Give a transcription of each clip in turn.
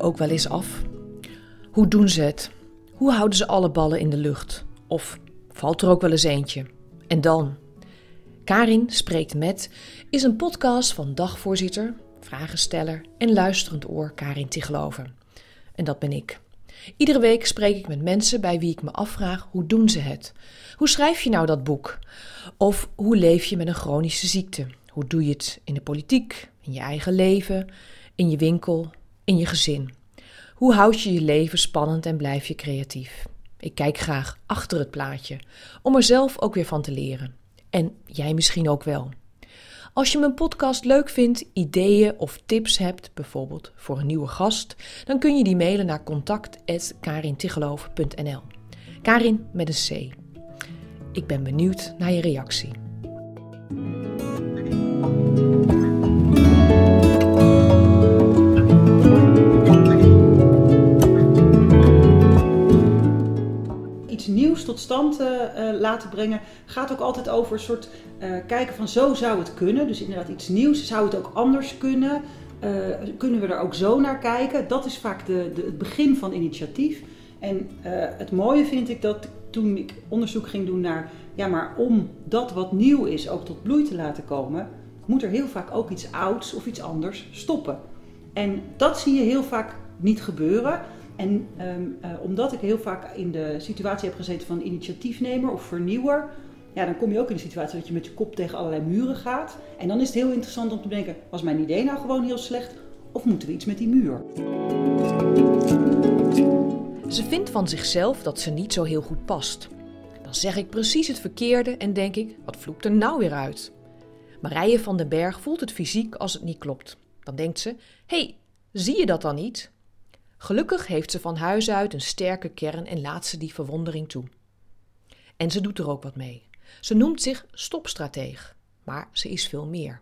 ook wel eens af? Hoe doen ze het? Hoe houden ze alle ballen in de lucht? Of valt er ook wel eens eentje? En dan? Karin spreekt met is een podcast van dagvoorzitter, vragensteller en luisterend oor Karin Tigeloven. En dat ben ik. Iedere week spreek ik met mensen bij wie ik me afvraag hoe doen ze het? Hoe schrijf je nou dat boek? Of hoe leef je met een chronische ziekte? Hoe doe je het in de politiek, in je eigen leven, in je winkel, in je gezin? Hoe houd je je leven spannend en blijf je creatief? Ik kijk graag achter het plaatje, om er zelf ook weer van te leren. En jij misschien ook wel. Als je mijn podcast leuk vindt, ideeën of tips hebt, bijvoorbeeld voor een nieuwe gast, dan kun je die mailen naar contact.karintigeloof.nl. Karin met een C. Ik ben benieuwd naar je reactie. Nieuws tot stand uh, laten brengen gaat ook altijd over een soort uh, kijken van zo zou het kunnen. Dus inderdaad iets nieuws. Zou het ook anders kunnen? kunnen we er ook zo naar kijken? Dat is vaak de, de het begin van initiatief. En het mooie vind ik dat toen ik onderzoek ging doen naar, ja, maar om dat wat nieuw is ook tot bloei te laten komen, moet er heel vaak ook iets ouds of iets anders stoppen. En dat zie je heel vaak niet gebeuren. En um, uh, omdat ik heel vaak in de situatie heb gezeten van initiatiefnemer of vernieuwer, ja, dan kom je ook in de situatie dat je met je kop tegen allerlei muren gaat. En dan is het heel interessant om te denken, was mijn idee nou gewoon heel slecht of moeten we iets met die muur? Ze vindt van zichzelf dat ze niet zo heel goed past. Dan zeg ik precies het verkeerde en denk ik, wat vloekt er nou weer uit? Marije van den Berg voelt het fysiek als het niet klopt. Dan denkt ze, hé, hey, zie je dat dan niet? Gelukkig heeft ze van huis uit een sterke kern en laat ze die verwondering toe. En ze doet er ook wat mee. Ze noemt zich stopstrateeg, maar ze is veel meer.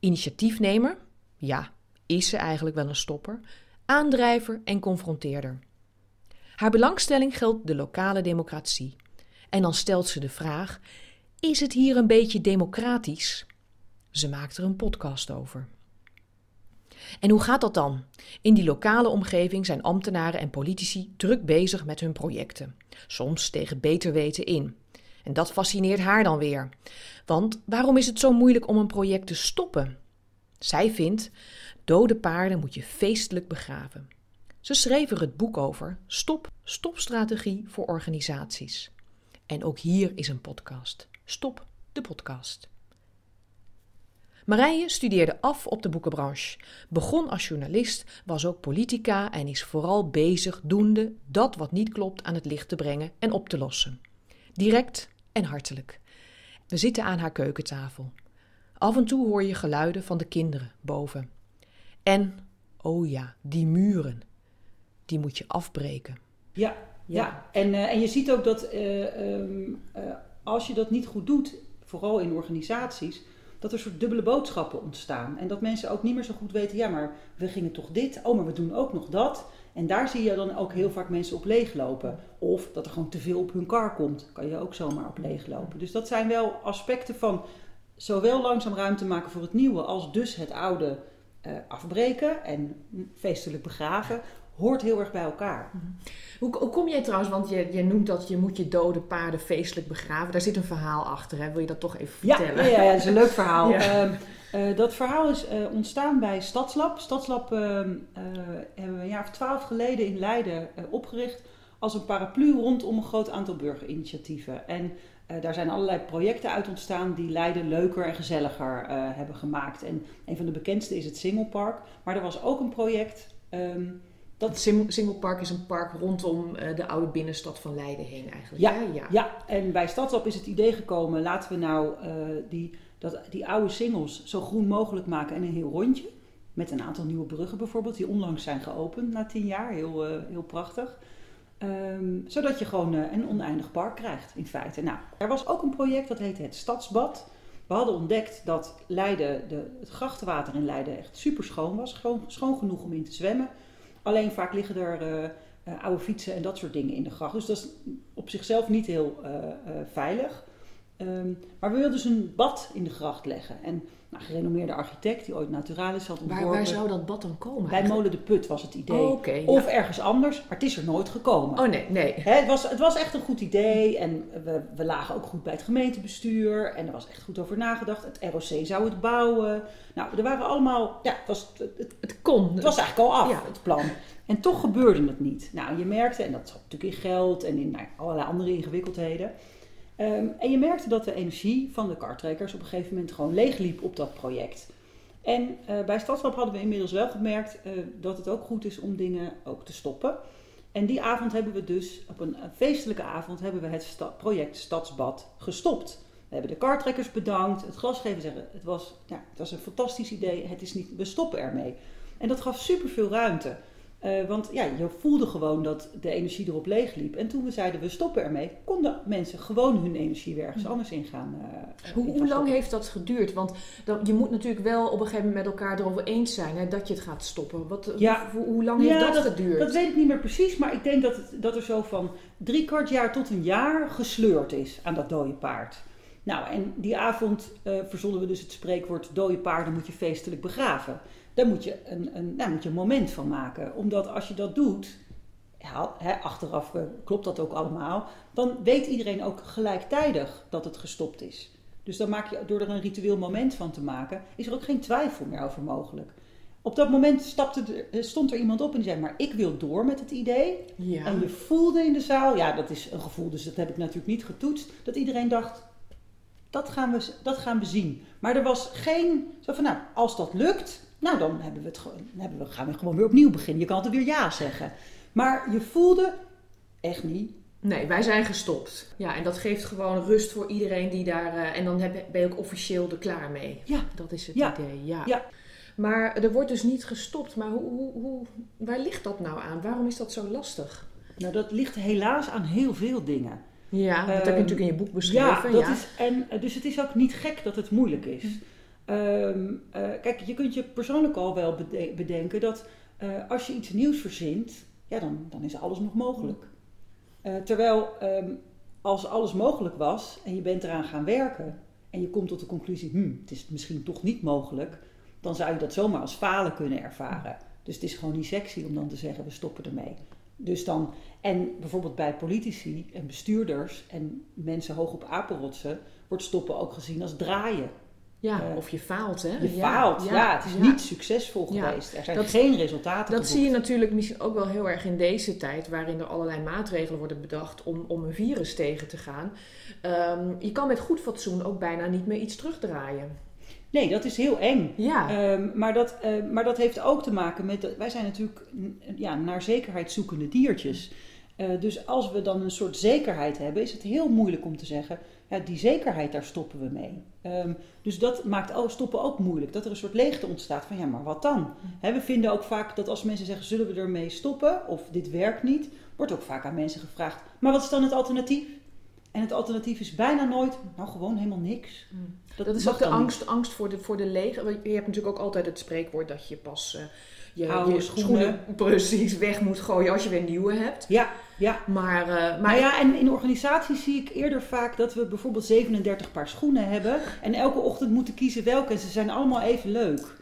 Initiatiefnemer, ja, is ze eigenlijk wel een stopper, aandrijver en confronteerder. Haar belangstelling geldt de lokale democratie. En dan stelt ze de vraag: is het hier een beetje democratisch? Ze maakt er een podcast over. En hoe gaat dat dan? In die lokale omgeving zijn ambtenaren en politici druk bezig met hun projecten, soms tegen beter weten in. En dat fascineert haar dan weer. Want waarom is het zo moeilijk om een project te stoppen? Zij vindt: dode paarden moet je feestelijk begraven. Ze schreef er het boek over Stop, stopstrategie voor organisaties. En ook hier is een podcast. Stop de podcast. Marije studeerde af op de boekenbranche, begon als journalist, was ook politica en is vooral bezig doende dat wat niet klopt aan het licht te brengen en op te lossen. Direct en hartelijk. We zitten aan haar keukentafel. Af en toe hoor je geluiden van de kinderen boven. En, oh ja, die muren, die moet je afbreken. Ja, ja. En, uh, en je ziet ook dat uh, um, uh, als je dat niet goed doet, vooral in organisaties, dat er soort dubbele boodschappen ontstaan. En dat mensen ook niet meer zo goed weten, ja, maar we gingen toch dit, oh, maar we doen ook nog dat. En daar zie je dan ook heel vaak mensen op leeglopen. Of dat er gewoon te veel op hun kar komt, kan je ook zomaar op leeglopen. Dus dat zijn wel aspecten van zowel langzaam ruimte maken voor het nieuwe, als dus het oude afbreken en feestelijk begraven hoort heel erg bij elkaar. Mhm. Hoe, hoe, kom jij trouwens, want je, je noemt dat je moet je dode paarden feestelijk begraven. Daar zit een verhaal achter, hè? wil je dat toch even vertellen? Ja, ja, ja dat is een leuk verhaal. ja. uh, dat verhaal is uh, ontstaan bij Stadslab. Stadslab uh, hebben we een jaar of twaalf geleden in Leiden opgericht als een paraplu rondom een groot aantal burgerinitiatieven. En daar zijn allerlei projecten uit ontstaan die Leiden leuker en gezelliger hebben gemaakt. En een van de bekendste is het Singelpark. Maar er was ook een project... Um, dat Singelpark is een park rondom uh, de oude binnenstad van Leiden heen eigenlijk. Ja, ja. ja. en bij Stadslab is het idee gekomen, laten we nou uh, die, dat, die oude singles zo groen mogelijk maken en een heel rondje. Met een aantal nieuwe bruggen bijvoorbeeld, die onlangs zijn geopend na tien jaar. Heel, uh, heel prachtig. Um, zodat je gewoon een oneindig park krijgt, in feite. Nou, er was ook een project dat heette het Stadsbad. We hadden ontdekt dat Leiden, de, het grachtenwater in Leiden echt super schoon was. Schoon, schoon genoeg om in te zwemmen. Alleen vaak liggen er uh, uh, oude fietsen en dat soort dingen in de gracht. Dus dat is op zichzelf niet heel uh, veilig. Ehm, maar we wilden dus een bad in de gracht leggen. En nou, gerenommeerde architect die ooit Naturalis had ontworpen. Waar, waar zou dat bad dan komen? Bij eigenlijk? Molen de Put was het idee. Oh, ja. Of ergens anders, maar het is er nooit gekomen. Oh nee, nee. Hè, het, was, het was echt een goed idee en we, we lagen ook goed bij het gemeentebestuur en er was echt goed over nagedacht. Het ROC zou het bouwen. Nou, er waren allemaal, ja, het was, het, het- Het kon. het was eigenlijk al af, Ja. het plan. En toch gebeurde het niet. Nou, je merkte, en dat zat natuurlijk in geld en in nou, allerlei andere ingewikkeldheden. Ehm, en je merkte dat de energie van de kartrekkers op een gegeven moment gewoon leegliep op dat project. En eh, bij Stadslab hadden we inmiddels wel gemerkt eh, dat het ook goed is om dingen ook te stoppen. En die avond hebben we dus, op een, feestelijke avond, hebben we het project Stadsbad gestopt. We hebben de kartrekkers bedankt, het glasgever zeggen, het was, ja, het was een fantastisch idee, het is niet, we stoppen ermee. En dat gaf superveel ruimte. Eh, want ja, je voelde gewoon dat de energie erop leeg liep. En toen we zeiden we stoppen ermee, konden mensen gewoon hun energie weer ergens anders in gaan. eh, Hoe, in hoe lang heeft dat geduurd? Want dan, je moet natuurlijk wel op een gegeven moment met elkaar erover eens zijn hè, dat je het gaat stoppen. Wat, Ja. hoe, hoe lang heeft dat, geduurd? Dat weet ik niet meer precies, maar ik denk dat, het, dat er zo van drie kwart jaar tot een jaar gesleurd is aan dat dode paard. Nou, en die avond eh verzonnen we dus het spreekwoord: dode paarden moet je feestelijk begraven. Daar moet je een, een, moet je een moment van maken. Omdat als je dat doet, ja, achteraf eh, klopt dat ook allemaal, dan weet iedereen ook gelijktijdig dat het gestopt is. Dus dan maak je, door er een ritueel moment van te maken, is er ook geen twijfel meer over mogelijk. Op dat moment stapte er, eh, stond er iemand op en die zei: Maar ik wil door met het idee. ja. En je voelde in de zaal, ja, dat is een gevoel, dus dat heb ik natuurlijk niet getoetst, dat iedereen dacht: dat gaan we, dat gaan we zien. Maar er was geen, zo van: Nou, als dat lukt, nou dan hebben we het, hebben we, gaan we gewoon weer opnieuw beginnen. Je kan altijd weer ja zeggen. Maar je voelde echt niet. Nee, wij zijn gestopt. Ja, en dat geeft gewoon rust voor iedereen die daar... eh, en dan heb, ben je ook officieel er klaar mee. Ja. Dat is het Ja. idee, ja. Ja. Maar er wordt dus niet gestopt. Maar hoe, hoe, hoe, waar ligt dat nou aan? Waarom is dat zo lastig? Nou, dat ligt helaas aan heel veel dingen. Ja, dat heb je Ehm, natuurlijk in je boek beschreven. Ja, dat ja. Is, en, eh, dus het is ook niet gek dat het moeilijk is. Ehm, eh, kijk, je kunt je persoonlijk al wel bede- bedenken dat eh, als je iets nieuws verzint, ja, dan, dan is alles nog mogelijk. Eh, terwijl ehm, als alles mogelijk was en je bent eraan gaan werken en je komt tot de conclusie, hm, het is misschien toch niet mogelijk, dan zou je dat zomaar als falen kunnen ervaren. Dus het is gewoon niet sexy om dan te zeggen, we stoppen ermee. Dus dan, en bijvoorbeeld bij politici en bestuurders en mensen hoog op apenrotsen, wordt stoppen ook gezien als draaien. Ja, eh, of je faalt, hè? Je Ja, faalt, ja, het is niet succesvol geweest. Er zijn dat- geen resultaten Dat zie je natuurlijk misschien ook wel heel erg in deze tijd, waarin er allerlei maatregelen worden bedacht om, om een virus tegen te gaan. Ehm, je kan met goed fatsoen ook bijna niet meer iets terugdraaien. Nee, dat is heel eng. Ja, Ehm, maar, dat, eh, maar dat heeft ook te maken met. wij zijn natuurlijk ja, naar zekerheid zoekende diertjes. Eh, dus als we dan een soort zekerheid hebben, is het heel moeilijk om te zeggen: ja, die zekerheid, daar stoppen we mee. Ehm, dus dat maakt stoppen ook moeilijk. Dat er een soort leegte ontstaat van: ja, maar wat dan? Hè, we vinden ook vaak dat als mensen zeggen: zullen we ermee stoppen? of dit werkt niet, wordt ook vaak aan mensen gevraagd: maar wat is dan het alternatief? En het alternatief is bijna nooit, nou gewoon helemaal niks. dat is ook de niet. angst, angst voor, de, voor de want Je hebt natuurlijk ook altijd het spreekwoord dat je pas eh, je, Oude je schoenen. precies weg moet gooien als je weer nieuwe hebt. Ja, ja. Maar, eh, maar Maar ja, en in organisaties zie ik eerder vaak dat we bijvoorbeeld 37 paar schoenen hebben. En elke ochtend moeten kiezen welke. En ze zijn allemaal even leuk.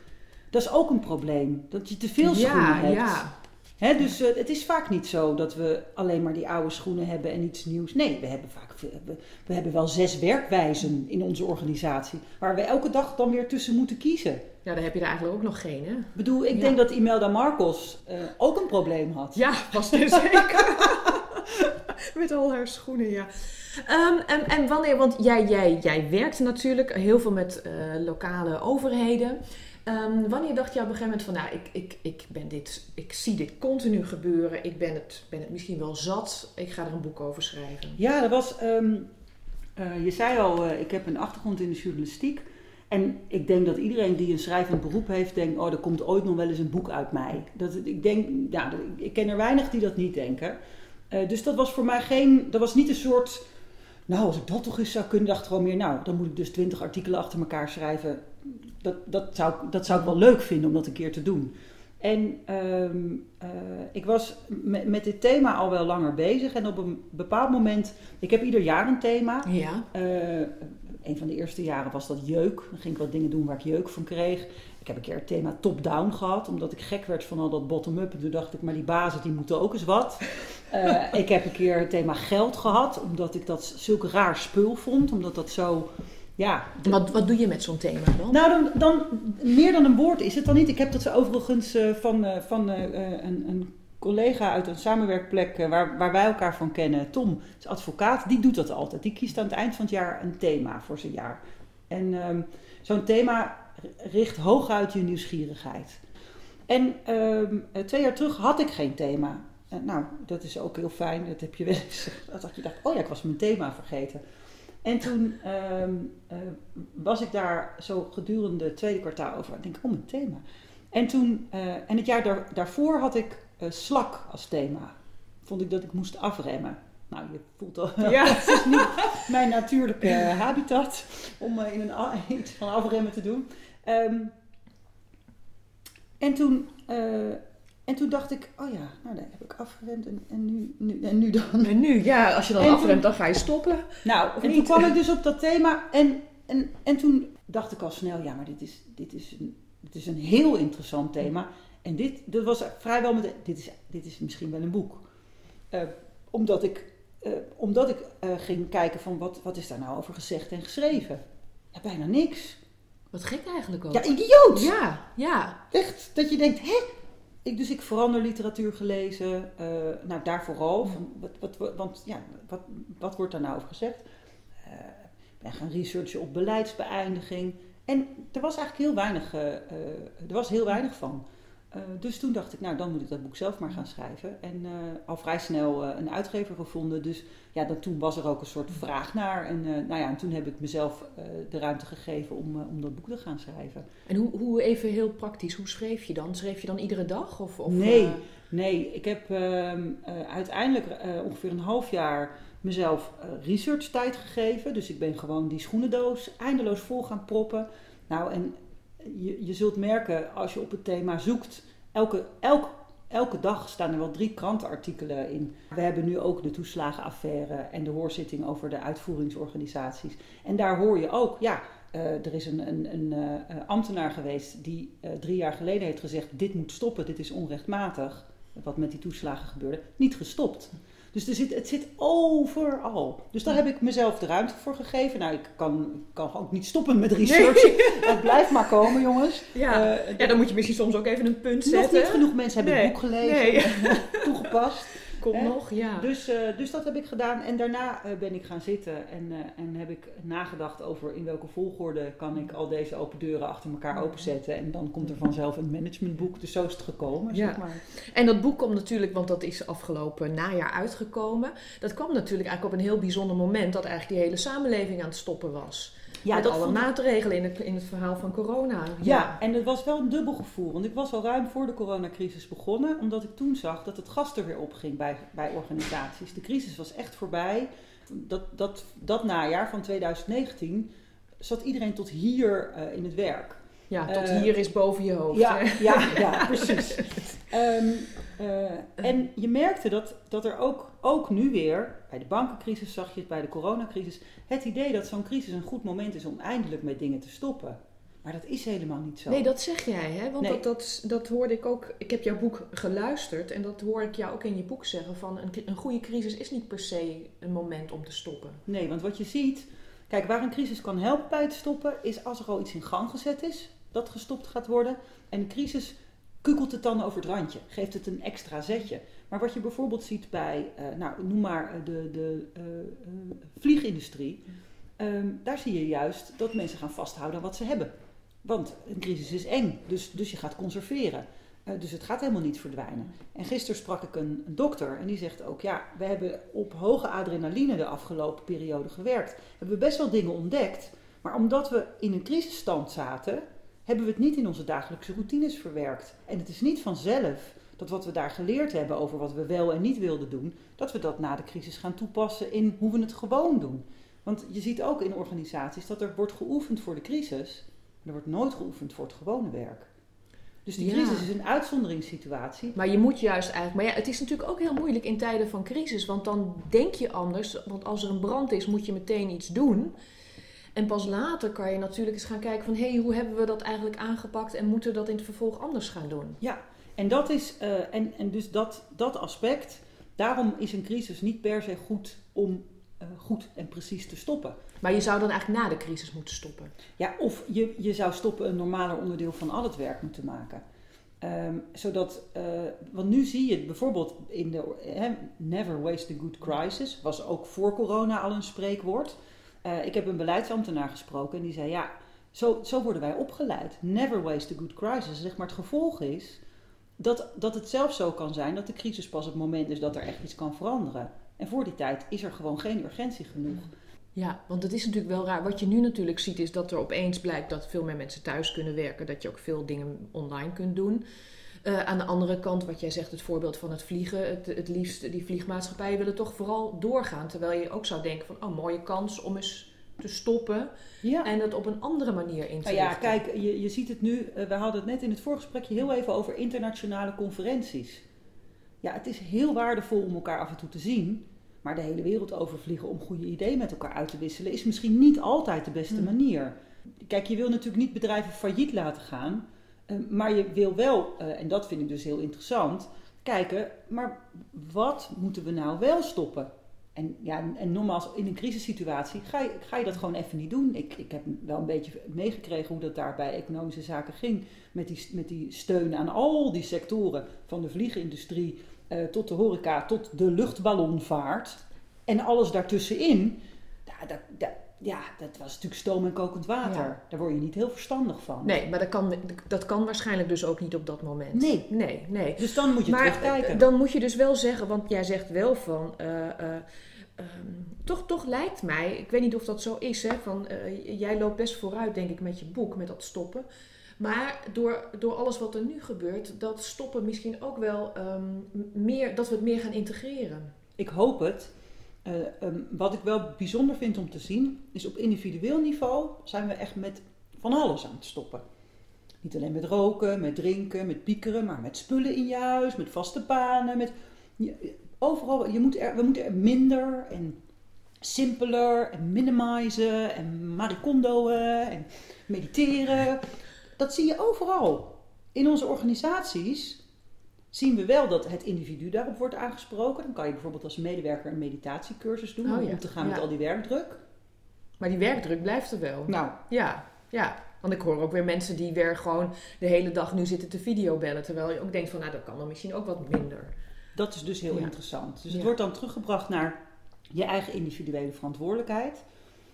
Dat is ook een probleem. Dat je te veel schoenen ja, hebt. ja. Dus eh, het is vaak niet zo dat we alleen maar die oude schoenen hebben en iets nieuws. Nee, we hebben vaak we, hebben wel zes werkwijzen in onze organisatie. Waar we elke dag dan weer tussen moeten kiezen. ja, daar heb je er eigenlijk ook nog geen, hè? Ik bedoel, ik Ja. denk dat Imelda Marcos eh, ook een probleem had. Ja, was er zeker. Met al haar schoenen, ja. Ehm, en, en wanneer, want jij, jij, jij werkt natuurlijk heel veel met eh, lokale overheden. Ehm, wanneer dacht je op een gegeven moment van, nou, ik, ik, ik, ben dit, ik zie dit continu gebeuren. Ik ben het, ben het misschien wel zat. Ik ga er een boek over schrijven. Ja, dat was. ehm, eh, je zei al, eh, ik heb een achtergrond in de journalistiek. En ik denk dat iedereen die een schrijvend beroep heeft, denkt: oh, er komt ooit nog wel eens een boek uit mij. Dat, ik denk, ja, ik ken er weinig die dat niet denken. Eh, dus dat was voor mij geen. Dat was niet een soort. Nou, als ik dat toch eens zou kunnen, dacht gewoon meer. Nou, dan moet ik dus twintig artikelen achter elkaar schrijven. Dat, dat, zou, ik- dat zou ik wel leuk vinden om dat een keer te doen. En ehm, eh, ik was met, met dit thema al wel langer bezig. En op een bepaald moment, ik heb ieder jaar een thema. Ja. Eh, een van de eerste jaren was dat jeuk. Dan ging ik wat dingen doen waar ik jeuk van kreeg. Ik heb een keer het thema top-down gehad, omdat ik gek werd van al dat bottom-up. En toen dacht ik, maar die bazen die moeten ook eens wat. Eh, ik heb een keer het thema geld gehad, omdat ik dat zulke raar spul vond. Omdat dat zo, ja... Wat, wat doe je met zo'n thema dan? Nou, dan, dan, meer dan een woord is het dan niet. Ik heb dat overigens uh, van, uh, van een, een collega uit een samenwerkplek waar, waar wij elkaar van kennen, Tom, is advocaat, die doet dat altijd. Die kiest aan het eind van het jaar een thema voor zijn jaar. En um, zo'n thema richt hooguit je nieuwsgierigheid. En um, twee jaar terug had ik geen thema. Nou, dat is ook heel fijn. Dat heb je wel eens. Dat je dacht, oh ja, ik was mijn thema vergeten. En toen um, uh, was ik daar zo gedurende het tweede kwartaal over. Ik denk, oh, mijn thema. En, toen, uh, en het jaar daar, daarvoor had ik slak als thema. Vond ik dat ik moest afremmen. Nou, je voelt al, ja. het is niet mijn natuurlijke habitat om in een, iets van afremmen te doen. Um, en, toen, en toen dacht ik, oh ja, nou dan heb ik afgeremd en, en, nu, nu, en nu dan. En nu, ja, als je dan en afremt, dan ga je stoppen. Nou, en niet? toen kwam ik dus op dat thema en, en, en toen dacht ik al snel, ja, maar dit is, dit is, een, dit is een heel interessant thema. En dit, dat was vrijwel met, dit is, dit is misschien wel een boek. Uh, omdat ik, uh, omdat ik ging kijken van wat, wat is daar nou over gezegd en geschreven. Ja, bijna niks. Wat gek eigenlijk ook. Ja, idioot! Ja, ja. Echt, dat je denkt, hè? Ik, dus ik verander literatuur gelezen. Uh, nou, daar vooral. Van, wat, wat, want ja, wat, wat wordt daar nou over gezegd? Uh, ben gaan researchen op beleidsbeëindiging. En er was eigenlijk heel weinig, uh, er was heel weinig van. Uh, dus toen dacht ik, nou dan moet ik dat boek zelf maar gaan schrijven. En uh, al vrij snel uh, een uitgever gevonden. Dus ja, dan, toen was er ook een soort vraag naar. En, nou ja, en toen heb ik mezelf de ruimte gegeven om, om dat boek te gaan schrijven. En hoe, hoe even heel praktisch, hoe schreef je dan? Schreef je dan iedere dag? Of, of nee, nee, ik heb ehm, uiteindelijk ongeveer een half jaar mezelf research tijd gegeven. Dus ik ben gewoon die schoenendoos eindeloos vol gaan proppen. Nou, en je, je zult merken als je op het thema zoekt, elke, elk, elke dag staan er wel drie krantenartikelen in. We hebben nu ook de toeslagenaffaire en de hoorzitting over de uitvoeringsorganisaties. En daar hoor je ook, ja, uh, er is een, een, een uh, ambtenaar geweest die uh, drie jaar geleden heeft gezegd: dit moet stoppen, dit is onrechtmatig. Wat met die toeslagen gebeurde, niet gestopt. Dus er zit, het zit overal. Dus daar heb ik mezelf de ruimte voor gegeven. Nou, ik kan, kan ook niet stoppen met research. Nee. Het blijft maar komen, jongens. Ja. Uh, ja, dan moet je misschien soms ook even een punt zetten. Nog niet genoeg mensen hebben nee. het boek gelezen. Nee. toegepast. Komt nog, ja. Dus, uh, dus dat heb ik gedaan. En daarna uh, ben ik gaan zitten en, uh, en heb ik nagedacht over in welke volgorde kan ik al deze open deuren achter elkaar openzetten. En dan komt er vanzelf een managementboek. Dus zo is het gekomen, ja. zeg maar. En dat boek komt natuurlijk, want dat is afgelopen najaar uitgekomen. Dat kwam natuurlijk eigenlijk op een heel bijzonder moment dat eigenlijk die hele samenleving aan het stoppen was. Ja, Met alle maatregelen in het, in het verhaal van corona. Ja. ja, en het was wel een dubbel gevoel. Want ik was al ruim voor de coronacrisis begonnen. Omdat ik toen zag dat het gas er weer opging bij, bij organisaties. De crisis was echt voorbij. Dat, dat, dat najaar van 2019 zat iedereen tot hier uh, in het werk. Ja, tot uh, hier is boven je hoofd. Ja, ja, ja, precies. um, uh, en je merkte dat, dat er ook, ook nu weer, bij de bankencrisis zag je het, bij de coronacrisis, het idee dat zo'n crisis een goed moment is om eindelijk met dingen te stoppen. Maar dat is helemaal niet zo. Nee, dat zeg jij, hè? Want nee. dat, dat, dat hoorde ik ook. Ik heb jouw boek geluisterd en dat hoor ik jou ook in je boek zeggen: van een, een goede crisis is niet per se een moment om te stoppen. Nee, want wat je ziet, kijk, waar een crisis kan helpen bij het stoppen, is als er al iets in gang gezet is, dat gestopt gaat worden. En de crisis kukelt het dan over het randje, geeft het een extra zetje. Maar wat je bijvoorbeeld ziet bij, uh, nou, noem maar de, de uh, uh, vliegindustrie, um, daar zie je juist dat mensen gaan vasthouden aan wat ze hebben. Want een crisis is eng, dus, dus je gaat conserveren. dus het gaat helemaal niet verdwijnen. En gisteren sprak ik een, een, dokter en die zegt ook: ja, we hebben op hoge adrenaline de afgelopen periode gewerkt. Hebben we best wel dingen ontdekt, maar omdat we in een crisisstand zaten, hebben we het niet in onze dagelijkse routines verwerkt. En het is niet vanzelf dat wat we daar geleerd hebben over wat we wel en niet wilden doen, dat we dat na de crisis gaan toepassen in hoe we het gewoon doen. Want je ziet ook in organisaties dat er wordt geoefend voor de crisis, maar er wordt nooit geoefend voor het gewone werk. Dus die Ja. crisis is een uitzonderingssituatie. Maar je moet juist eigenlijk. Maar ja, het is natuurlijk ook heel moeilijk in tijden van crisis. Want dan denk je anders. Want als er een brand is, moet je meteen iets doen. En pas later kan je natuurlijk eens gaan kijken van... hé, hey, hoe hebben we dat eigenlijk aangepakt... en moeten we dat in het vervolg anders gaan doen? Ja, en dat is, eh, en, en dus dat, dat aspect, daarom is een crisis niet per se goed om eh, goed en precies te stoppen. Maar je zou dan eigenlijk na de crisis moeten stoppen. Ja, of je, je zou stoppen een normaler onderdeel van al het werk moeten maken. Ehm, zodat, eh, want nu zie je bijvoorbeeld in de Never Waste a Good Crisis, was ook voor corona al een spreekwoord. Eh, ik heb een beleidsambtenaar gesproken en die zei: Ja, zo, zo worden wij opgeleid. Never waste a good crisis. Zeg maar, het gevolg is dat, dat het zelfs zo kan zijn dat de crisis pas het moment is dat er echt iets kan veranderen. En voor die tijd is er gewoon geen urgentie genoeg. Ja, want het is natuurlijk wel raar. Wat je nu natuurlijk ziet is dat er opeens blijkt dat veel meer mensen thuis kunnen werken. Dat je ook veel dingen online kunt doen. Eh, aan de andere kant, wat jij zegt, het voorbeeld van het vliegen. Het, het liefst, die vliegmaatschappijen willen toch vooral doorgaan. Terwijl je ook zou denken van, oh, mooie kans om eens te stoppen. Ja. En dat op een andere manier in te Nou ja, richten. kijk, je, je ziet het nu. eh, we hadden het net in het voorgesprekje heel even over internationale conferenties. Ja, het is heel waardevol om elkaar af en toe te zien. Maar de hele wereld overvliegen om goede ideeën met elkaar uit te wisselen is misschien niet altijd de beste Hmm. manier. Kijk, je wil natuurlijk niet bedrijven failliet laten gaan. Eh, maar je wil wel, eh, en dat vind ik dus heel interessant, kijken, maar wat moeten we nou wel stoppen? En, ja, en nogmaals, in een crisissituatie ga je, ga je dat gewoon even niet doen. Ik, ik heb wel een beetje meegekregen hoe dat daar bij economische zaken ging. Met die, met die steun aan al die sectoren. Van de vliegindustrie eh, tot de horeca, tot de luchtballonvaart. En alles daartussenin. Ja, ja, dat was natuurlijk stoom en kokend water. Ja. Daar word je niet heel verstandig van. Nee, maar dat kan, dat kan waarschijnlijk dus ook niet op dat moment. Nee. Nee, nee. Dus dan moet je maar terugkijken. eh, dan moet je dus wel zeggen, want jij zegt wel van. eh, eh, ehm, toch, toch lijkt mij, ik weet niet of dat zo is, hè, van, jij loopt best vooruit, denk ik, met je boek, met dat stoppen. Maar door, door alles wat er nu gebeurt, dat stoppen misschien ook wel ehm, meer, dat we het meer gaan integreren. Ik hoop het. Eh, ehm, wat ik wel bijzonder vind om te zien, is op individueel niveau zijn we echt met van alles aan het stoppen. Niet alleen met roken, met drinken, met piekeren, maar met spullen in je huis, met vaste banen. Met, overal, je moet er, we moeten er minder en simpeler en minimizen en maricondoen en mediteren. Dat zie je overal. In onze organisaties zien we wel dat het individu daarop wordt aangesproken. Dan kan je bijvoorbeeld als medewerker een meditatiecursus doen Oh om ja, om te gaan met al die werkdruk. Maar die werkdruk blijft er wel. Nou, Ja, ja. Want ik hoor ook weer mensen die weer gewoon de hele dag nu zitten te videobellen. Terwijl je ook denkt van, nou dat kan dan misschien ook wat minder. dat is dus heel Ja. interessant. Dus het wordt dan teruggebracht naar je eigen individuele verantwoordelijkheid.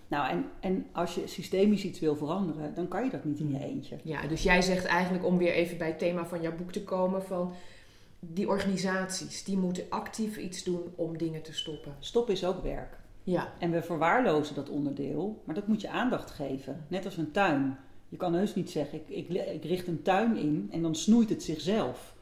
Nou, en, en als je systemisch iets wil veranderen, dan kan je dat niet in je eentje. Ja, dus jij zegt eigenlijk om weer even bij het thema van jouw boek te komen van die organisaties, die moeten actief iets doen om dingen te stoppen. Stop is ook werk. Ja, En we verwaarlozen dat onderdeel, maar dat moet je aandacht geven. Net als een tuin. Je kan heus niet zeggen, ik, ik, ik richt een tuin in en dan snoeit het zichzelf.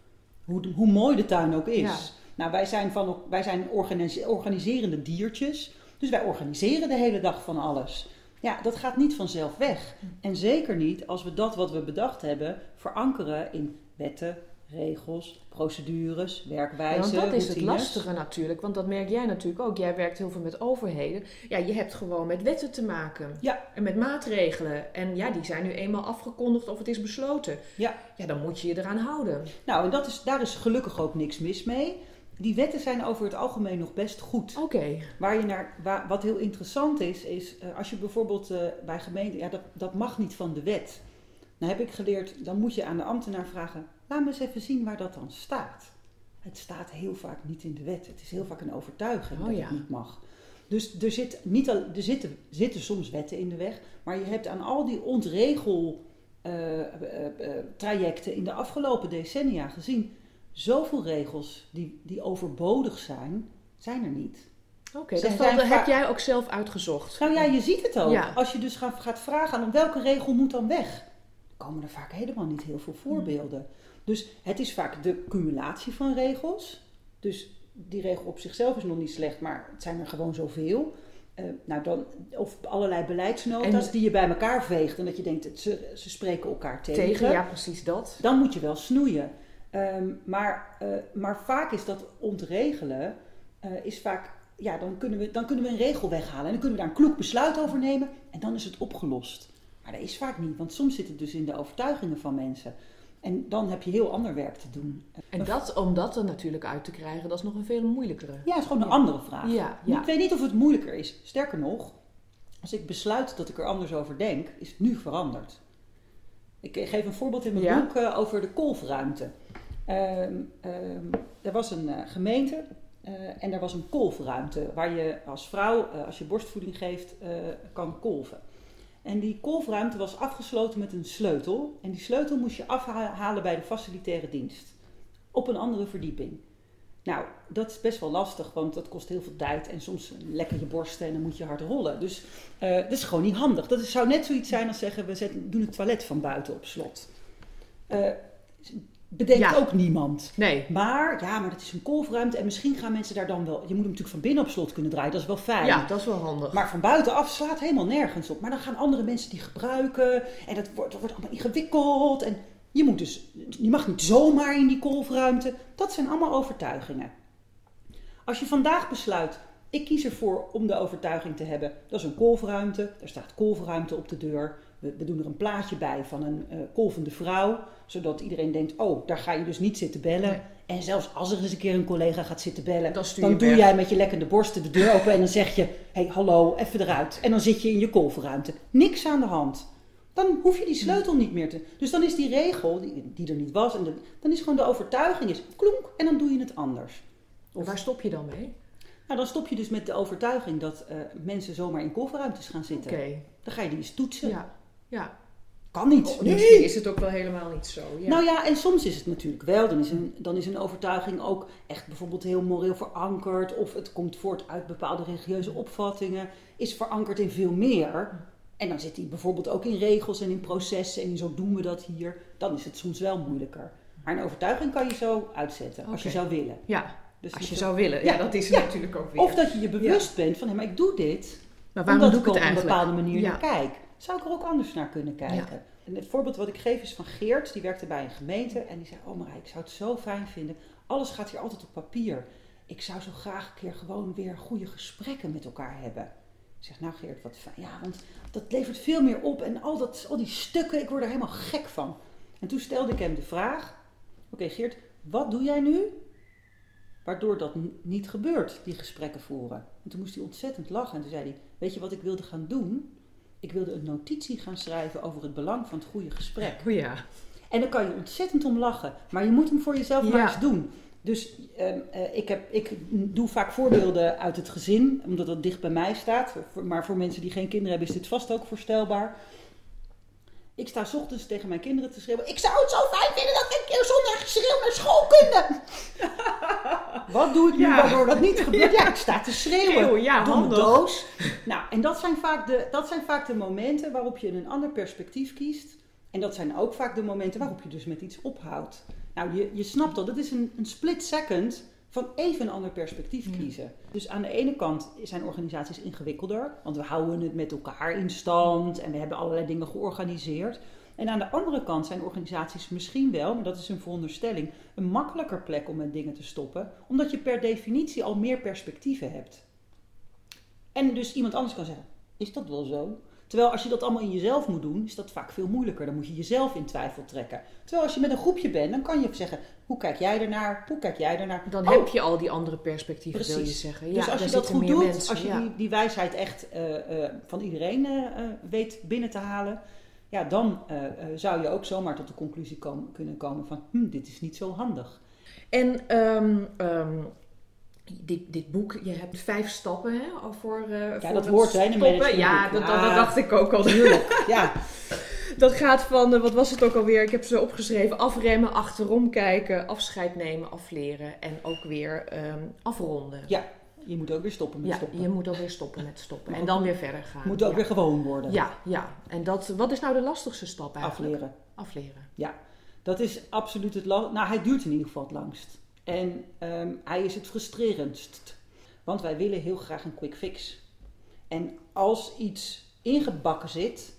Hoe, hoe mooi de tuin ook is. Ja. Nou, wij zijn, van, wij zijn organise- organiserende diertjes, dus wij organiseren de hele dag van alles. Ja, dat gaat niet vanzelf weg. En zeker niet als we dat wat we bedacht hebben verankeren in wetten, regels, procedures, Ja, werkwijzen, want dat is het lastige natuurlijk, want dat merk jij natuurlijk ook. Jij werkt heel veel met overheden. Ja, je hebt gewoon met wetten te maken. Ja. En met maatregelen. En ja, die zijn nu eenmaal afgekondigd of het is besloten. Ja. Ja, dan moet je je eraan houden. Nou, en dat is, daar is gelukkig ook niks mis mee. Die wetten zijn over het algemeen nog best goed. Oké. Waar je naar, waar, wat heel interessant is, is eh, als je bijvoorbeeld eh, bij gemeenten, ja, dat, dat mag niet van de wet. Dan heb ik geleerd, dan moet je aan de ambtenaar vragen, laat me eens even zien waar dat dan staat. Het staat heel vaak niet in de wet. Het is heel vaak een overtuiging Oh, dat ja. het niet mag. Dus er, zit niet al, er zitten, zitten soms wetten in de weg, maar je hebt aan al die ontregel eh, eh, eh, trajecten in de afgelopen decennia gezien, zoveel regels die, die overbodig zijn, zijn er niet. Oké, dat valt- heb jij ook zelf uitgezocht. Nou ja, je ziet het ook. Ja. Als je dus gaat, gaat vragen aan welke regel moet dan weg, komen er vaak helemaal niet heel veel voorbeelden. Dus het is vaak de cumulatie van regels. Dus die regel op zichzelf is nog niet slecht, maar het zijn er gewoon zoveel. eh, nou dan, of allerlei beleidsnota's En- die je bij elkaar veegt en dat je denkt, ze, ze spreken elkaar tegen. Tegen, ja, precies dat. Dan moet je wel snoeien. Ehm, maar, eh, maar vaak is dat ontregelen, eh, is vaak, ja, dan kunnen, we, dan kunnen we een regel weghalen en dan kunnen we daar een kloek besluit over nemen en dan is het opgelost. Maar dat is vaak niet, want soms zit het dus in de overtuigingen van mensen. En dan heb je heel ander werk te doen. En dat, om dat er natuurlijk uit te krijgen, dat is nog een veel moeilijkere. Ja, is gewoon een Ja. andere vraag. Ja, ja. Ik weet niet of het moeilijker is. Sterker nog, als ik besluit dat ik er anders over denk, is het nu veranderd. Ik geef een voorbeeld in mijn boek eh, over de kolfruimte. Ehm, ehm, er was een eh, gemeente eh, en er was een kolfruimte waar je als vrouw, als je borstvoeding geeft, kan kolven. En die kolfruimte was afgesloten met een sleutel. En die sleutel moest je afhalen bij de facilitaire dienst. Op een andere verdieping. Nou, dat is best wel lastig, want dat kost heel veel tijd. En soms lekker je borsten en dan moet je hard rollen. Dus eh, dat is gewoon niet handig. Dat zou net zoiets zijn als zeggen, we doen het toilet van buiten op slot. Eh, bedenkt Ja. ook niemand. Nee. Maar, ja, maar dat is een kolfruimte en misschien gaan mensen daar dan wel... Je moet hem natuurlijk van binnen op slot kunnen draaien, dat is wel fijn. Ja, dat is wel handig. Maar van buitenaf slaat helemaal nergens op. Maar dan gaan andere mensen die gebruiken. En dat wordt, dat wordt allemaal ingewikkeld. En je, moet dus, je mag niet zomaar in die kolfruimte. Dat zijn allemaal overtuigingen. Als je vandaag besluit, ik kies ervoor om de overtuiging te hebben. Dat is een kolfruimte. Er staat kolfruimte op de deur. We, we doen er een plaatje bij van een eh, kolvende vrouw. Zodat iedereen denkt, oh, daar ga je dus niet zitten bellen. Nee. En zelfs als er eens een keer een collega gaat zitten bellen, Dan doe weg. jij met je lekkende borsten de deur open en dan zeg je: hey, hallo, even eruit. En dan zit je in je kolfruimte. Niks aan de hand. Dan hoef je die sleutel niet meer te. Dus dan is die regel, die, die er niet was, en de- dan is gewoon de overtuiging: is klonk en dan doe je het anders. Of waar stop je dan mee? Nou, dan stop je dus met de overtuiging dat eh, mensen zomaar in kolfruimtes gaan Oké. zitten. Dan ga je die eens toetsen. Ja. Ja. Kan niet. Oh, Nee. Misschien is het ook wel helemaal niet zo. Ja. Nou ja, en soms is het natuurlijk wel. Dan is, een, dan is een overtuiging ook echt bijvoorbeeld heel moreel verankerd. Of het komt voort uit bepaalde religieuze opvattingen. Is verankerd in veel meer. En dan zit die bijvoorbeeld ook in regels en in processen. En in zo doen we dat hier. Dan is het soms wel moeilijker. Maar een overtuiging kan je zo uitzetten. Als je zou willen. ja, Dus als je zou willen. Ja, Ja, dat is ja. natuurlijk ook weer. Of dat je je bewust bent van, hé, maar ik doe dit. maar waarom omdat doe ik het op een eigenlijk? bepaalde manier Ja. kijk. Zou ik er ook anders naar kunnen kijken? En het voorbeeld wat ik geef is van Geert. Die werkte bij een gemeente. En die zei, oh Marij, ik zou het zo fijn vinden. Alles gaat hier altijd op papier. Ik zou zo graag een keer gewoon weer goede gesprekken met elkaar hebben. Ik zeg, nou Geert, wat fijn. Ja, want dat levert veel meer op. En al, dat, al die stukken, ik word er helemaal gek van. En toen stelde ik hem de vraag. Oké Geert, wat doe jij nu waardoor dat niet gebeurt, die gesprekken voeren? En toen moest hij ontzettend lachen. En toen zei hij, weet je wat ik wilde gaan doen? Ik wilde een notitie gaan schrijven over het belang van het goede gesprek. Oh ja. En dan kan je ontzettend om lachen. Maar je moet hem voor jezelf maar eens doen. Dus ehm, eh, ik, heb, ik doe vaak voorbeelden uit het gezin, omdat dat dicht bij mij staat. Maar voor mensen die geen kinderen hebben is dit vast ook voorstelbaar. Ik sta 's ochtends tegen mijn kinderen te schreeuwen. Ik zou het zo fijn vinden dat we een keer zonder geschreeuw naar school kunnen. Wat doe ik nu Ja. waardoor dat niet gebeurt? Ja, ik sta te schreeuwen. Ja, Domme handig. doos. Nou, en dat zijn, vaak de, dat zijn vaak de momenten waarop je een ander perspectief kiest. En dat zijn ook vaak de momenten waarop je dus met iets ophoudt. Nou, je, je snapt al, dat is een, een split second van even een ander perspectief kiezen. Dus aan de ene kant zijn organisaties ingewikkelder, want we houden het met elkaar in stand en we hebben allerlei dingen georganiseerd. En aan de andere kant zijn organisaties misschien wel, maar dat is een veronderstelling, een makkelijker plek om met dingen te stoppen, omdat je per definitie al meer perspectieven hebt. En dus iemand anders kan zeggen: Is dat wel zo? Terwijl als je dat allemaal in jezelf moet doen, is dat vaak veel moeilijker. Dan moet je jezelf in twijfel trekken. Terwijl als je met een groepje bent, dan kan je zeggen: Hoe kijk jij ernaar? Hoe kijk jij ernaar? Dan Oh, heb je al die andere perspectieven, wil je Precies. zeggen. dus ja, als je dat goed doet, mensen, als je ja. die, die wijsheid echt eh, eh, van iedereen eh, weet binnen te halen, ja, dan eh, eh, zou je ook zomaar tot de conclusie komen, kunnen komen van: hm, dit is niet zo handig. En ehm, ehm, dit, dit boek, je hebt vijf stappen hè, al voor, eh voor dat het hoort, stoppen. managementboek. Ja, dat, dat, Ja. dat dacht ik ook al. Tuurlijk, ja. Dat gaat van, wat was het ook alweer? Ik heb ze opgeschreven. Afremmen, achterom kijken, afscheid nemen, afleren en ook weer ehm, afronden. Ja, je moet ook weer stoppen met Ja, stoppen. je moet alweer stoppen met stoppen. En dan ook- weer verder gaan. moet ook ja. weer gewoon worden. Ja, ja. En dat, wat is nou de lastigste stap eigenlijk? Afleren. Afleren. Dat is absoluut het lang. Nou, hij duurt in ieder geval het langst. En ehm, hij is het frustrerendst. Want wij willen heel graag een quick fix. En als iets ingebakken zit